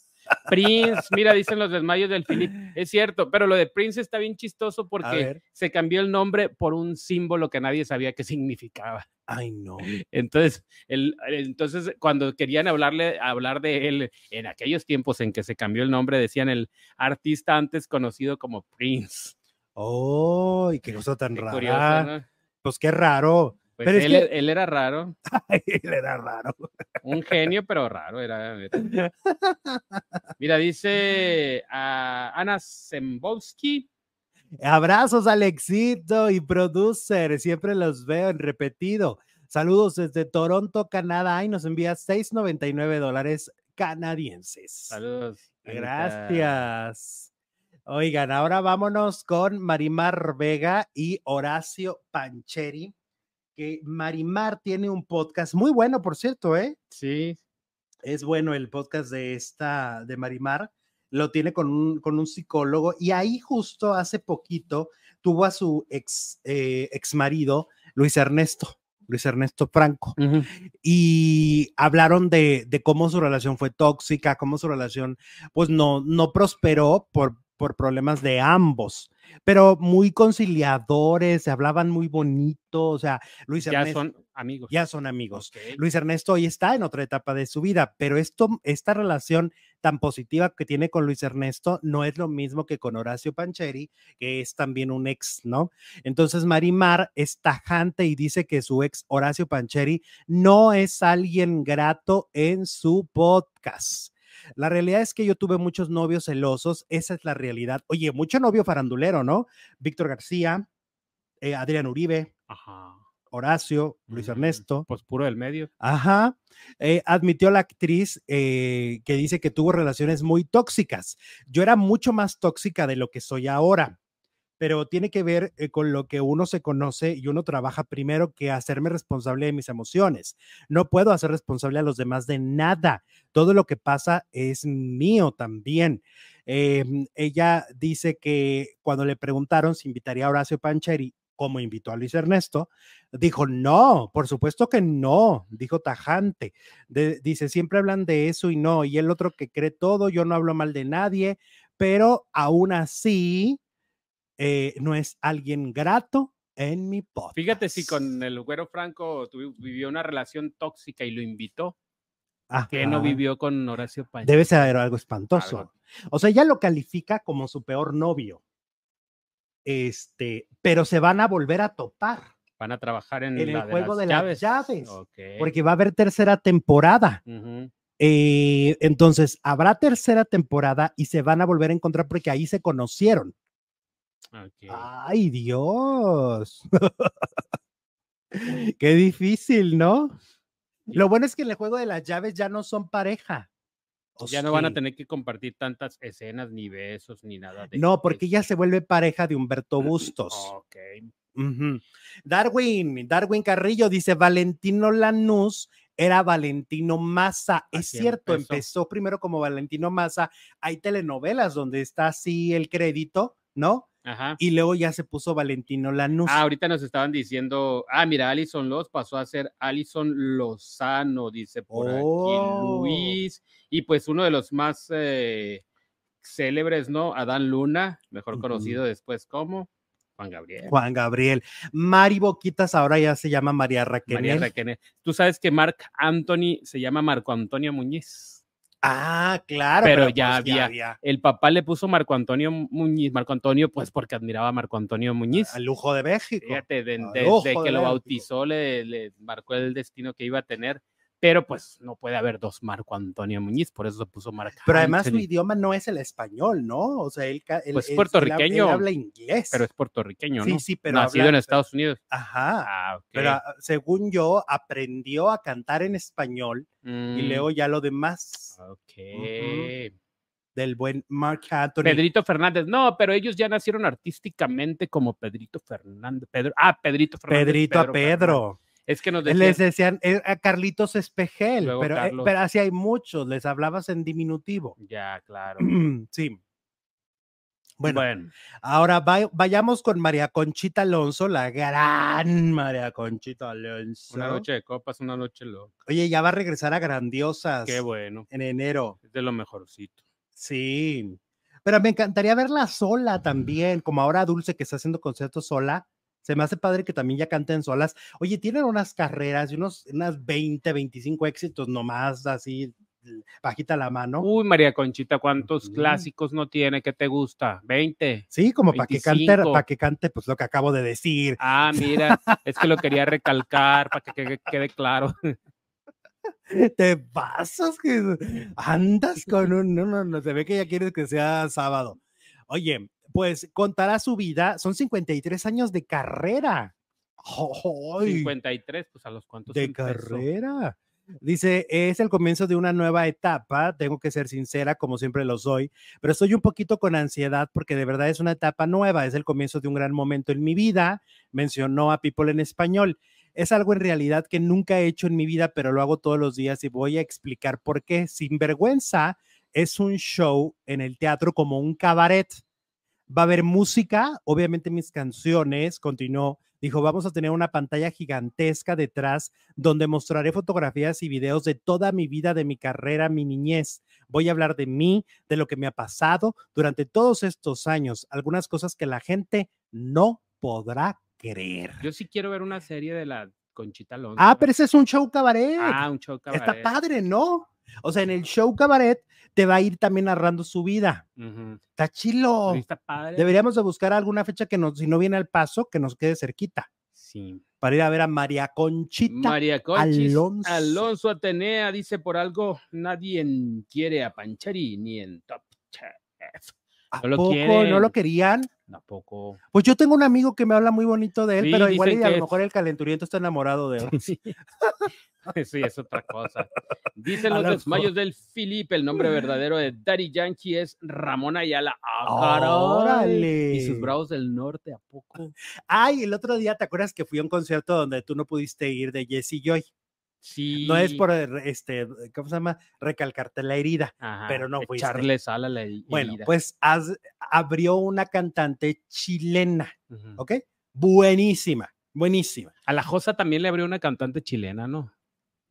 Prince, mira, dicen los desmayos del Philip. Es cierto, pero lo de Prince está bien chistoso porque se cambió el nombre por un símbolo que nadie sabía qué significaba. Ay, no. Entonces, el, entonces cuando querían hablarle, hablar de él en aquellos tiempos en que se cambió el nombre, decían el artista antes conocido como Prince. Oh, qué cosa tan Qué rara. curioso, ¿no? Pues qué raro. Pues Pero es él, que- él era raro, (laughs) Él era raro. un genio, pero raro. Era, era. (laughs) Mira, dice a Ana Zembowski. Abrazos, Alexito y producer. Siempre los veo en repetido. Saludos desde Toronto, Canadá. Y nos envía 6.99 dólares canadienses. Saludos. Gracias. Oigan, ahora vámonos con Marimar Vega y Horacio Pancheri, que Marimar tiene un podcast muy bueno, por cierto, ¿eh? Sí, Es bueno el podcast de esta, de Marimar, lo tiene con un, con un psicólogo y ahí justo hace poquito tuvo a su ex, eh, ex marido, Luis Ernesto, Luis Ernesto Franco y hablaron de, de cómo su relación fue tóxica, cómo su relación pues no, no prosperó por, por problemas de ambos, pero muy conciliadores, se hablaban muy bonito, o sea, Luis ya Ernesto son amigos. ya son amigos. Luis Ernesto hoy está en otra etapa de su vida, pero esto, esta relación tan positiva que tiene con Luis Ernesto no es lo mismo que con Horacio Pancheri, que es también un ex, ¿no? Entonces Marimar es tajante y dice que su ex Horacio Pancheri no es alguien grato en su podcast. La realidad es que yo tuve muchos novios celosos, esa es la realidad. Oye, mucho novio farandulero, ¿no? Víctor García, eh, Adrián Uribe, Ajá. Horacio, Luis Mm, Ernesto. Pues puro del medio. Ajá. Eh, admitió la actriz eh, que dice que tuvo relaciones muy tóxicas. Yo era mucho más tóxica de lo que soy ahora. Pero tiene que ver eh, con lo que uno se conoce y uno trabaja primero que hacerme responsable de mis emociones. No puedo hacer responsable a los demás de nada. Todo lo que pasa es mío también. Em, ella dice que cuando le preguntaron si invitaría a Horacio Pancheri, como invitó a Luis Ernesto, dijo, no, por supuesto que no, dijo tajante. dice, siempre hablan de eso y no, y el otro que cree todo, yo no hablo mal de nadie, pero aún así eh, no es alguien grato en mi podcast. Fíjate si con el güero Franco vivió una relación tóxica y lo invitó. que no vivió con Horacio Pancheri? Debe ser algo espantoso. O sea, ella lo califica como su peor novio. Este, pero se van a volver a topar. Van a trabajar en, el juego de, las llaves. Porque va a haber tercera temporada. Eh, entonces, habrá tercera temporada y se van a volver a encontrar porque ahí se conocieron. Ay, Dios. Qué difícil, ¿no? Lo bueno es que en el juego de las llaves ya no son pareja. ya no van a tener que compartir tantas escenas, ni besos, ni nada de No, porque ella se vuelve pareja de Humberto Bustos. Ok. Darwin, Darwin Carrillo dice: Valentino Lanús era Valentino Massa. Es cierto, empezó. primero como Valentino Massa. Hay telenovelas donde está así el crédito, ¿no? Ajá. Y luego ya se puso Valentino Lanús. Ah, ahorita nos estaban diciendo, ah, mira, Alison Los pasó a ser Alison Lozano, dice por aquí oh. Luis. Y pues uno de los más eh, célebres, ¿no? Adán Luna, mejor conocido después como Juan Gabriel. Juan Gabriel. Mari Boquitas ahora ya se llama María Raquel. María Raquel. Tú sabes que Marc Anthony se llama Marco Antonio Muñiz. Ah, claro. Pero, ya, pues había, El papá le puso Marco Antonio Muñiz, Marco Antonio, pues porque admiraba a Marco Antonio Muñiz. Al lujo de México. Fíjate, desde que lo bautizó, le, le, marcó el destino que iba a tener pero pues no puede haber dos Marco Antonio Muñiz, por eso se puso Marco. Pero además su idioma no es el español, ¿no? O sea, él, pues puertorriqueño, habla inglés. Pero es puertorriqueño, ¿no? Sí, sí, pero nacido en Estados Unidos. Ajá. Ah, pero ah, según yo aprendió a cantar en español y mm. luego ya lo demás. Ok. del buen Mark Anthony. Pedrito Fernández. No, pero ellos ya nacieron artísticamente como Pedrito Fernández. Pedro, ah, Pedrito Fernández. Pedrito a Pedro. Es que nos decían, Les decían eh, a Carlitos Espejel, pero, eh, pero así hay muchos, les hablabas en diminutivo. Ya, claro. (clears throat) sí. Bueno, ahora vayamos con María Conchita Alonso, la gran María Conchita Alonso. Una noche de copas, una noche loca. Oye, ya va a regresar a Grandiosas. Qué bueno. En enero. Es de lo mejorcito. Sí. Pero me encantaría verla sola también, como ahora Dulce que está haciendo conciertos sola se me hace padre que también ya canten solas. Oye, tienen unas carreras y unos, unas 20, 25 éxitos nomás, así bajita la mano. Uy, María Conchita, ¿cuántos clásicos no tiene que te gusta? ¿20? Sí, como para que cante, para que cante, pues lo que acabo de decir. Ah, mira, es que lo quería recalcar para que quede, claro. Te pasas que andas con un, no, no, no, se ve que ya quieres que sea sábado. Oye, pues contará su vida. Son 53 años de carrera. 53, pues a los cuantos. De carrera. Dice, es el comienzo de una nueva etapa, tengo que ser sincera, como siempre lo soy, pero estoy un poquito con ansiedad porque de verdad es una etapa nueva, es el comienzo de un gran momento en mi vida, mencionó a People en español. Es algo en realidad que nunca he hecho en mi vida, pero lo hago todos los días y voy a explicar por qué. Sin vergüenza, es un show en el teatro como un cabaret Va a haber música, obviamente mis canciones, continuó, dijo, vamos a tener una pantalla gigantesca detrás donde mostraré fotografías y videos de toda mi vida, de mi carrera, mi niñez. Voy a hablar de mí, de lo que me ha pasado durante todos estos años, algunas cosas que la gente no podrá creer. Yo sí quiero ver una serie de la Conchita Alonso. Ah, pero ese es un show cabaret. Ah, un show cabaret. Está padre, ¿no? O sea, en el show cabaret te va a ir también narrando su vida. Está chilo. Está padre. Deberíamos de buscar alguna fecha que nos, si no viene al paso, que nos quede cerquita. Sí. Para ir a ver a María Conchita María Alonso. Alonso Atenea dice por algo, nadie quiere a Pancheri ni en Top Chef. ¿No lo, ¿No lo querían? Tampoco. Pues yo tengo un amigo que me habla muy bonito de él, Sí, pero igual y a lo mejor el calenturiento está enamorado de (laughs) él. Sí. (laughs) Sí, es otra cosa. Dicen los lo desmayos del Felipe, el nombre verdadero de Daddy Yankee es Ramón Ayala. ¡Ah, caray! Y sus ¡Órale! bravos del norte, ¿a poco? Ay, el otro día, ¿te acuerdas que fui a un concierto donde tú no pudiste ir de Jesse Joy? Sí. No es por, este, ¿cómo se llama? Recalcarte la herida. Ajá, pero no fuiste. Echarle sal a la he- Bueno, herida. pues abrió una cantante chilena. ¿ok? Buenísima, buenísima. A la Josa también le abrió una cantante chilena, ¿no?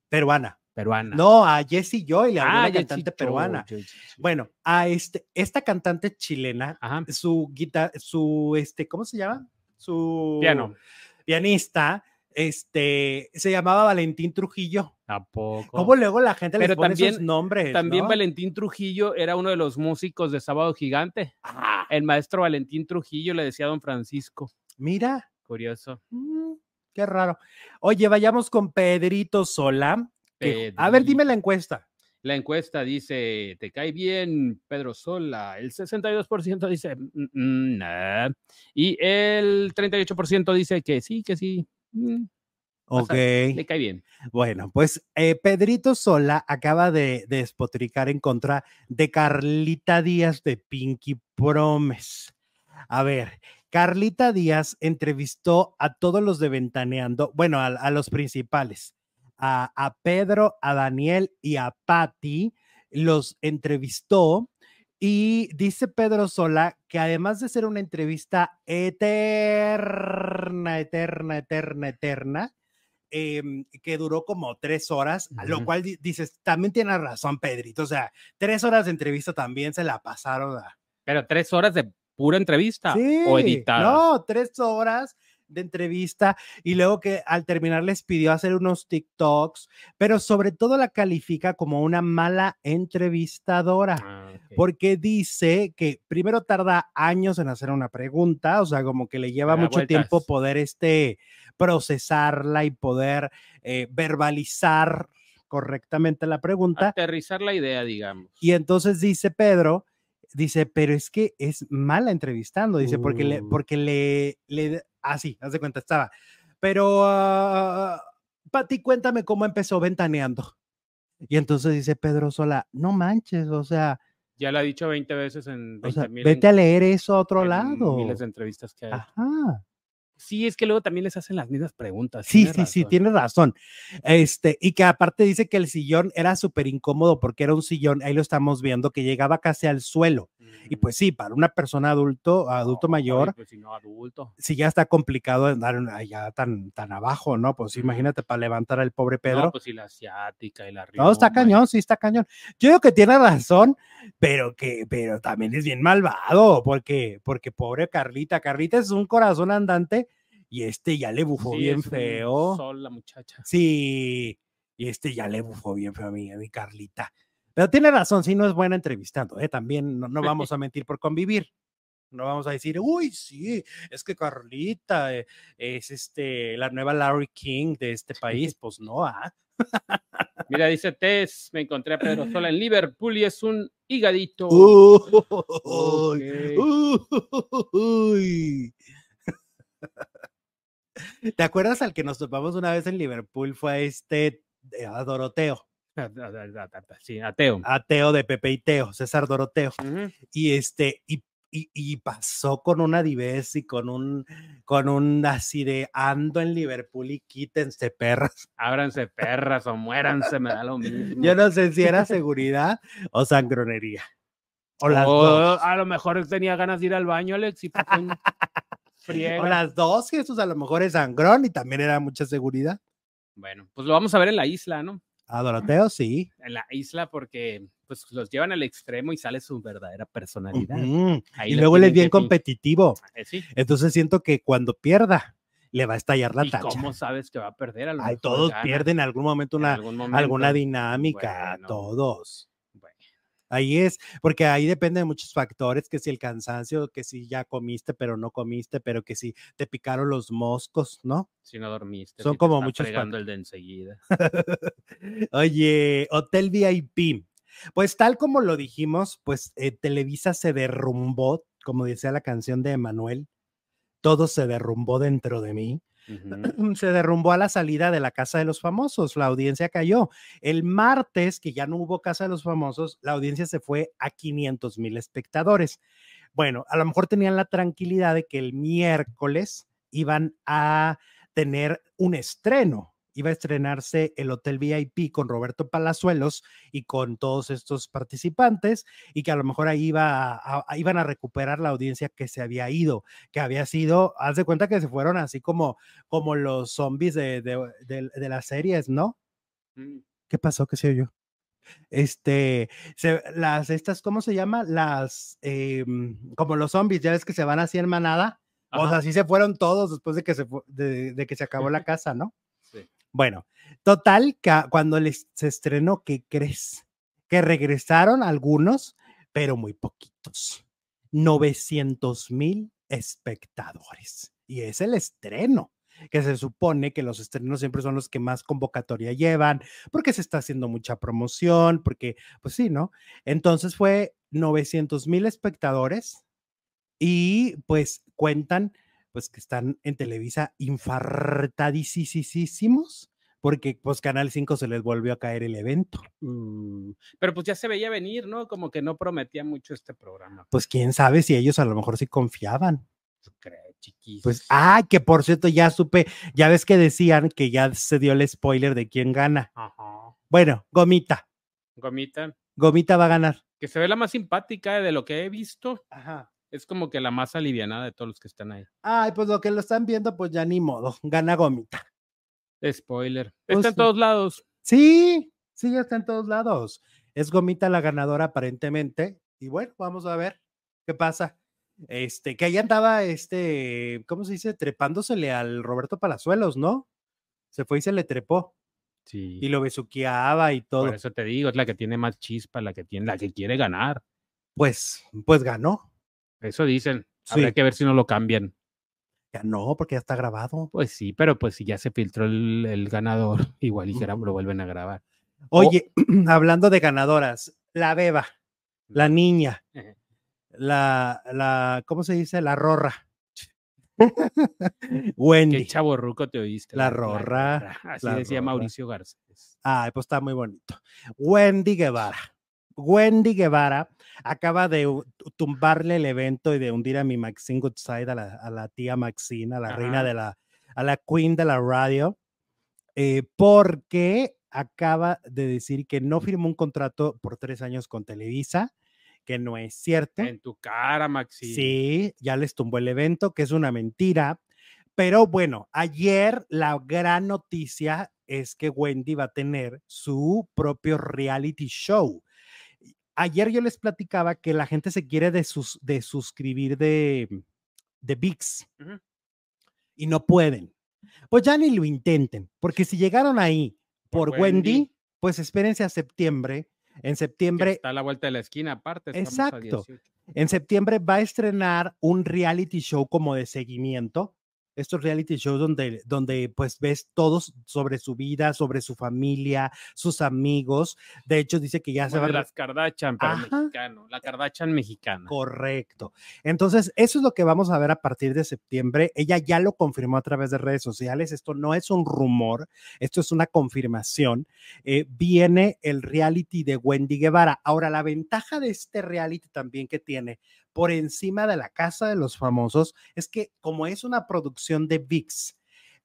Peruana. Peruana. No, a Jessie Joy le abrió ah, una cantante peruana. Bueno, a este, esta cantante chilena, Ajá. su guitarra, su, este, ¿cómo se llama? Su Piano. pianista, este, se llamaba Valentín Trujillo. ¿A poco? ¿Cómo luego la gente Pero pone también- esos nombres? También no? Valentín Trujillo era uno de los músicos de Sábado Gigante. Ah, El maestro Valentín Trujillo le decía a don Francisco. mira, Curioso. mm, qué raro. Oye, vayamos con Pedrito Sola. a ver, dime la encuesta. La encuesta dice, ¿te cae bien Pedro Sola? El 62% dice, "Mm, mm, nah". Y el 38% dice que sí, que sí. Mm, Ok. le cae bien. Bueno, pues eh, Pedrito Sola acaba de, de despotricar en contra de Carlita Díaz de Pinky Promise. A ver, Carlita Díaz entrevistó a todos los de Ventaneando, bueno, a, a los principales, a, a Pedro, a Daniel y a Patty, los entrevistó y dice Pedro Sola que además de ser una entrevista eterna, eterna, eterna, eterna, em, que duró como tres horas, lo cual di- dices, también tiene razón, Pedrito, o sea, tres horas de entrevista también se la pasaron a... Pero tres horas de pura entrevista Sí, o editada. no, tres horas de entrevista y luego que al terminar les pidió hacer unos TikToks, pero sobre todo la califica como una mala entrevistadora Ah. Porque dice que primero tarda años en hacer una pregunta, o sea, como que le lleva mucho tiempo poder este procesarla y poder eh, verbalizar correctamente la pregunta. Aterrizar la idea, digamos. Y entonces dice Pedro, dice, pero es que es mala entrevistando, dice, porque le, Uh. porque le, le, así, haz de cuenta, estaba. Pero, ah, Pati, cuéntame cómo empezó ventaneando. Y entonces dice Pedro Sola, no manches, o sea, Ya lo ha dicho 20 veces en o sea, 20 vete a leer eso a otro en lado. miles de entrevistas que hay. Ajá. Sí, es que luego también les hacen las mismas preguntas. Sí, sí, sí, tiene razón. Este, y que aparte dice que el sillón era súper incómodo porque era un sillón, ahí lo estamos viendo, que llegaba casi al suelo. Y pues sí, para una persona adulto, adulto No, mayor, pues si no adulto. si ya está complicado andar allá tan, tan abajo, ¿no? Pues imagínate para levantar al pobre No, Pedro. pues si la asiática y la No, está rioma y- cañón, sí está cañón. Yo digo que tiene razón, pero que, pero también es bien malvado, porque, porque pobre Carlita, Carlita es un corazón andante y este ya le bufó Sí, bien es feo. Sol la muchacha. Sí, y este ya le bufó bien feo a mi, a mi Carlita. Pero tiene razón, sí, no es buena entrevistando, ¿eh? También no, no vamos a mentir por convivir. No vamos a decir, uy, sí, es que Carlita eh, es este, la nueva Larry King de este país. Pues no, ¿ah? Mira, dice Tess, me encontré a Pedro Sola en Liverpool y es un higadito. Uy, Ok. uy. ¿Te acuerdas al que nos topamos una vez en Liverpool? Fue a este eh, a Doroteo, Sí, ateo. a Teo de Pepe y Teo, César Doroteo. Y este y, y- y pasó con una divez y con un con un así de ando en Liverpool y quítense perras. Ábranse perras o muéranse, me da lo (laughs) mismo. Yo no sé si era (laughs) seguridad o sangronería. O las O dos. a lo mejor tenía ganas de ir al baño, Alex, y. (laughs) O las dos, Jesús, a lo mejor es sangrón y también era mucha seguridad. Bueno, pues lo vamos a ver en la isla, ¿no? A Doroteo, sí. En la isla porque pues los llevan al extremo y sale su verdadera personalidad. Ahí Y luego él es bien competitivo. Eh, sí. Entonces siento que cuando pierda, le va a estallar la ¿Y tacha. cómo sabes que va a perder? A lo Ay, mejor todos gana pierden en algún momento en una, algún momento. alguna dinámica, Bueno. todos. Ahí es, porque ahí depende de muchos factores, que si el cansancio, que si ya comiste pero no comiste, pero que si te picaron los moscos, ¿no? si no dormiste. Son si como muchos fregando el de enseguida. (laughs) Oye, Hotel VIP. Pues tal como lo dijimos, pues eh, Televisa se derrumbó como decía la canción de Emanuel, todo se derrumbó dentro de mí. (clears throat) Se derrumbó a la salida de la Casa de los Famosos, la audiencia cayó. El martes, que ya no hubo Casa de los Famosos, la audiencia se fue a 500 mil espectadores. Bueno, a lo mejor tenían la tranquilidad de que el miércoles iban a tener un estreno. Iba a estrenarse el Hotel VIP con Roberto Palazuelos y con todos estos participantes y que a lo mejor ahí iba a- a- iban a recuperar la audiencia que se había ido, que había sido, haz de cuenta que se fueron así como, como los zombies de, de, de- de las series, ¿no? Mm. ¿Qué pasó? ¿Qué sé yo? Este, se- las, estas, ¿cómo se llama? Las, em, como los zombies, ya ves que se van así en manada. O sea, así se fueron todos después de que se, de que se acabó la (laughs) casa, ¿no? Bueno, total, cuando les, se estrenó, ¿qué crees? Que regresaron algunos, pero muy poquitos. 900 mil espectadores. Y es el estreno, que se supone que los estrenos siempre son los que más convocatoria llevan, porque se está haciendo mucha promoción, porque, pues sí, ¿no? Entonces fue 900 mil espectadores y pues cuentan pues que están en Televisa infartadísimos porque pues Canal 5 se les volvió a caer el evento. Mm, Pero pues ya se veía venir, ¿no? Como que no prometía mucho este programa. Pues quién sabe si ellos a lo mejor sí confiaban. ¿Tú crees, chiquis? Pues, ah, que por cierto ya supe, ya ves que decían que ya se dio el spoiler de quién gana. Ajá. Bueno, Gomita, Gomita, Gomita va a ganar. que se ve la más simpática de lo que he visto. Ajá. Es como que la más alivianada de todos los que están ahí. Ay, pues lo que lo están viendo, pues ya ni modo, gana Gomita. Spoiler. Pues Está en todos lados. Sí, sí, ya está en todos lados. Es Gomita la ganadora aparentemente. Y bueno, vamos a ver qué pasa. Este, que ahí andaba este, ¿cómo se dice? Trepándosele al Roberto Palazuelos, ¿no? Se fue y se le trepó Sí. y lo besuqueaba y todo. Por eso te digo, es la que tiene más chispa, la que tiene, la que quiere ganar. Pues, pues ganó. Eso dicen. Habrá Sí. que ver si no lo cambian. Ganó porque ya está grabado. Pues sí, pero pues si ya se filtró el, el ganador, (laughs) igual y lo vuelven a grabar. Oye, (clears throat) hablando de ganadoras, la beba, la niña, la, la, ¿cómo se dice? La rorra. (laughs) Qué Wendy. chavo ruco te oíste. La rorra, (laughs) Así la decía rorra. Mauricio Garcés. Ay, pues está muy bonito. Wendy Guevara. Wendy Guevara acaba de tumbarle el evento y de hundir a mi Maxine Goodside, a la, a la tía Maxine, a la reina de la, a la queen de la radio, eh, porque acaba de decir que no firmó un contrato por tres años con Televisa, que no es cierto. En tu cara, Maxi. Sí, ya les tumbó el evento, que es una mentira. Pero bueno, ayer la gran noticia es que Wendy va a tener su propio reality show. Ayer yo les platicaba que la gente se quiere de, sus, de suscribir de, de VIX y no pueden. Pues ya ni lo intenten, porque si llegaron ahí Por por, Wendy, Wendy. pues espérense a septiembre. En Que septiembre está a la vuelta de la esquina, aparte. a Exacto. 18. En septiembre va a estrenar un reality show como de seguimiento. Estos reality shows donde, donde pues ves todos sobre su vida, sobre su familia, sus amigos. De hecho, dice que ya se Como va de a... las Kardashian, pero mexicano. La Kardashian mexicana. Correcto. Entonces, eso es lo que vamos a ver a partir de septiembre. Ella ya lo confirmó a través de redes sociales. Esto no es un rumor, esto es una confirmación. Eh, viene el reality de Wendy Guevara. Ahora, la ventaja de este reality también que tiene por encima de la Casa de los Famosos es que como es una producción de VIX,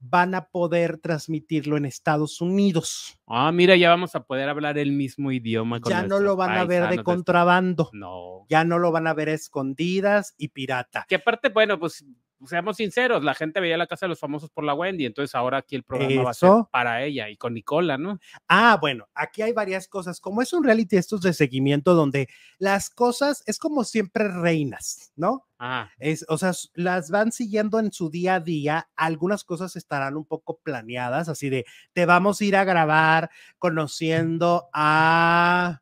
van a poder transmitirlo en Estados Unidos. Ah, mira, ya vamos a poder hablar el mismo idioma. con Ya no lo van a ver de contrabando, No. ya no lo van a ver a escondidas y pirata. Que aparte, bueno, pues seamos sinceros, la gente veía la casa de los famosos por la Wendy, entonces ahora aquí el programa va a ser Eso. para ella y con Nicola, ¿no? Ah, bueno, aquí hay varias cosas. Como es un reality estos de seguimiento donde las cosas es como siempre reinas, ¿no? Ah, Es, o sea, las van siguiendo en su día a día. Algunas cosas estarán un poco planeadas, así de te vamos a ir a grabar conociendo a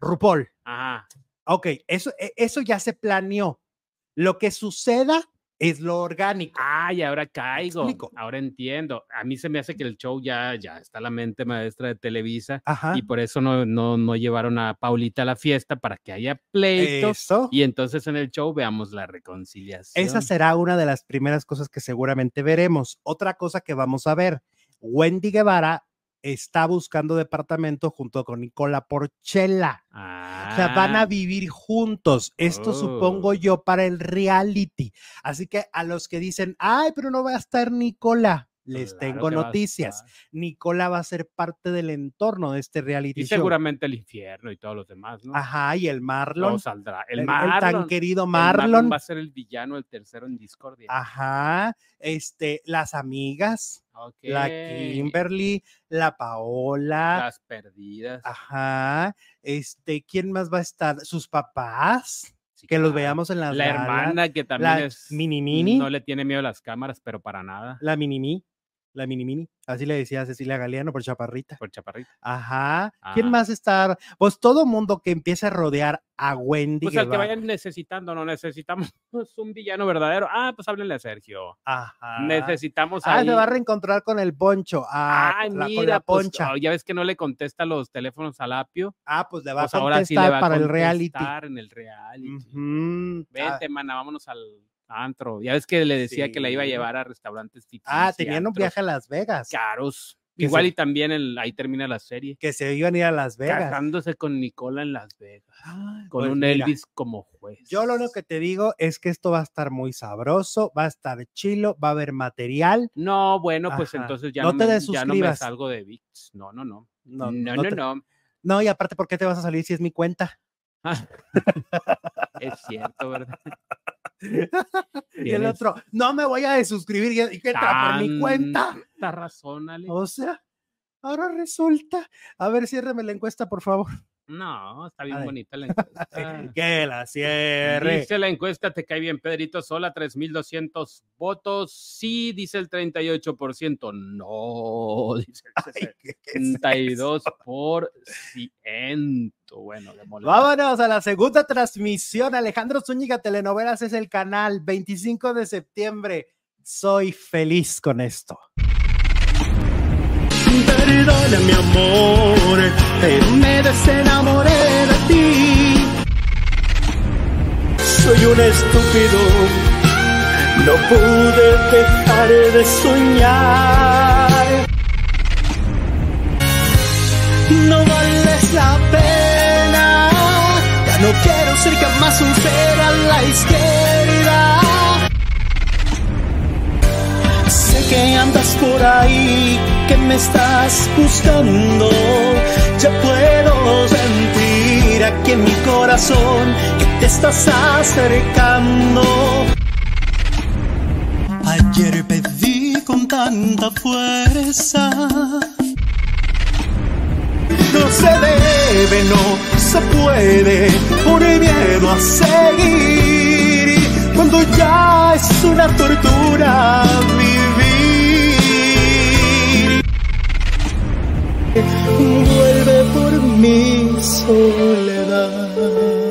RuPaul. ajá. Ok, eso, e- eso ya se planeó. Lo que suceda es lo orgánico. Ay, ahora caigo. Ahora entiendo. A mí se me hace que el show ya, ya está la mente maestra de Televisa Ajá. y por eso no, no, no llevaron a Paulita a la fiesta para que haya pleito Eso. y entonces en el show veamos la reconciliación. Esa será una de las primeras cosas que seguramente veremos. Otra cosa que vamos a ver, Wendy Guevara está buscando departamento junto con Nicola Porchela. O sea, van a Ah, vivir juntos. Esto Oh. supongo yo para el reality. Así que a los que dicen, ay, pero no va a estar Nicola, les claro tengo noticias. Nicola va a ser parte del entorno de este reality Y show. seguramente el infierno y todos los demás, ¿no? Ajá, y el Marlon. Todo saldrá. El, el, el Marlon. tan querido el Marlon. va a ser el villano, el tercero en discordia. Ajá, este, las amigas, Ok. la Kimberly, la Paola, Las perdidas. ajá, este, ¿quién más va a estar? Sus papás, que los veamos en las La galas, hermana que también la es. mini mini, No le tiene miedo a las cámaras, pero para nada. la mini mi, la mini mini, así le decía a Cecilia Galeano por chaparrita. Por chaparrita. Ajá, ¿quién Ah. más está? Pues todo mundo que empiece a rodear a Wendy Pues al que Guevara. vayan necesitando, no necesitamos (laughs) un villano verdadero. Ah, pues háblenle a Sergio. Ajá. Necesitamos Ah, ahí. se va a reencontrar con el Poncho. Ah, Ay, la- mira, con la pues, oh, ya ves que no le contesta los teléfonos al apio. Ah, pues le va Pues a ahora sí le contestar va a para el reality. contestar en el reality. Ah, Vente, mana, vámonos al antro. Ya ves que le decía que la iba a llevar a restaurantes Ah, tenían un viaje a Las Vegas. caros. Igual se- y también el- ahí termina la serie. Que se iban a ir a Las Vegas. Casándose con Nicola en Las Vegas. Ay, Con pues un mira, Elvis como juez. Yo lo único que te digo es que esto va a estar muy sabroso, va a estar chilo, va a haber material. No, bueno, pues entonces ya No no, te me, ya no me salgo de VIX. No, no, no. No, No, no no, te- no. No, y aparte, ¿por qué te vas a salir si es mi cuenta? (laughs) Es cierto, ¿verdad? (laughs) Y el otro, no me voy a desuscribir y, entra por mi cuenta. razón, Ale. O sea, ahora resulta. A ver, ciérreme la encuesta, por favor. No, está bien Ay. bonita la (laughs) encuesta. Que la cierre. Dice la encuesta, te cae bien Pedrito Sola, 3.200 votos. Sí, dice el 38%. No, dice el Ay, ¿qué- qué es 62%. Bueno. Vámonos a la segunda transmisión. Alejandro Zúñiga Telenovelas es el canal. 25 de septiembre. Soy feliz con esto. Perdona mi amor, me desenamoré de ti. Soy un estúpido, no pude dejar de soñar. No vales la pena, ya no quiero ser jamás un ser a la izquierda. Sé que andas por ahí, que me estás buscando. Ya puedo sentir aquí en mi corazón que te estás acercando. Ayer pedí con tanta fuerza. No se debe, no se puede, por el miedo a seguir. Cuando ya es una tortura vivir. Vuelve mi soledad.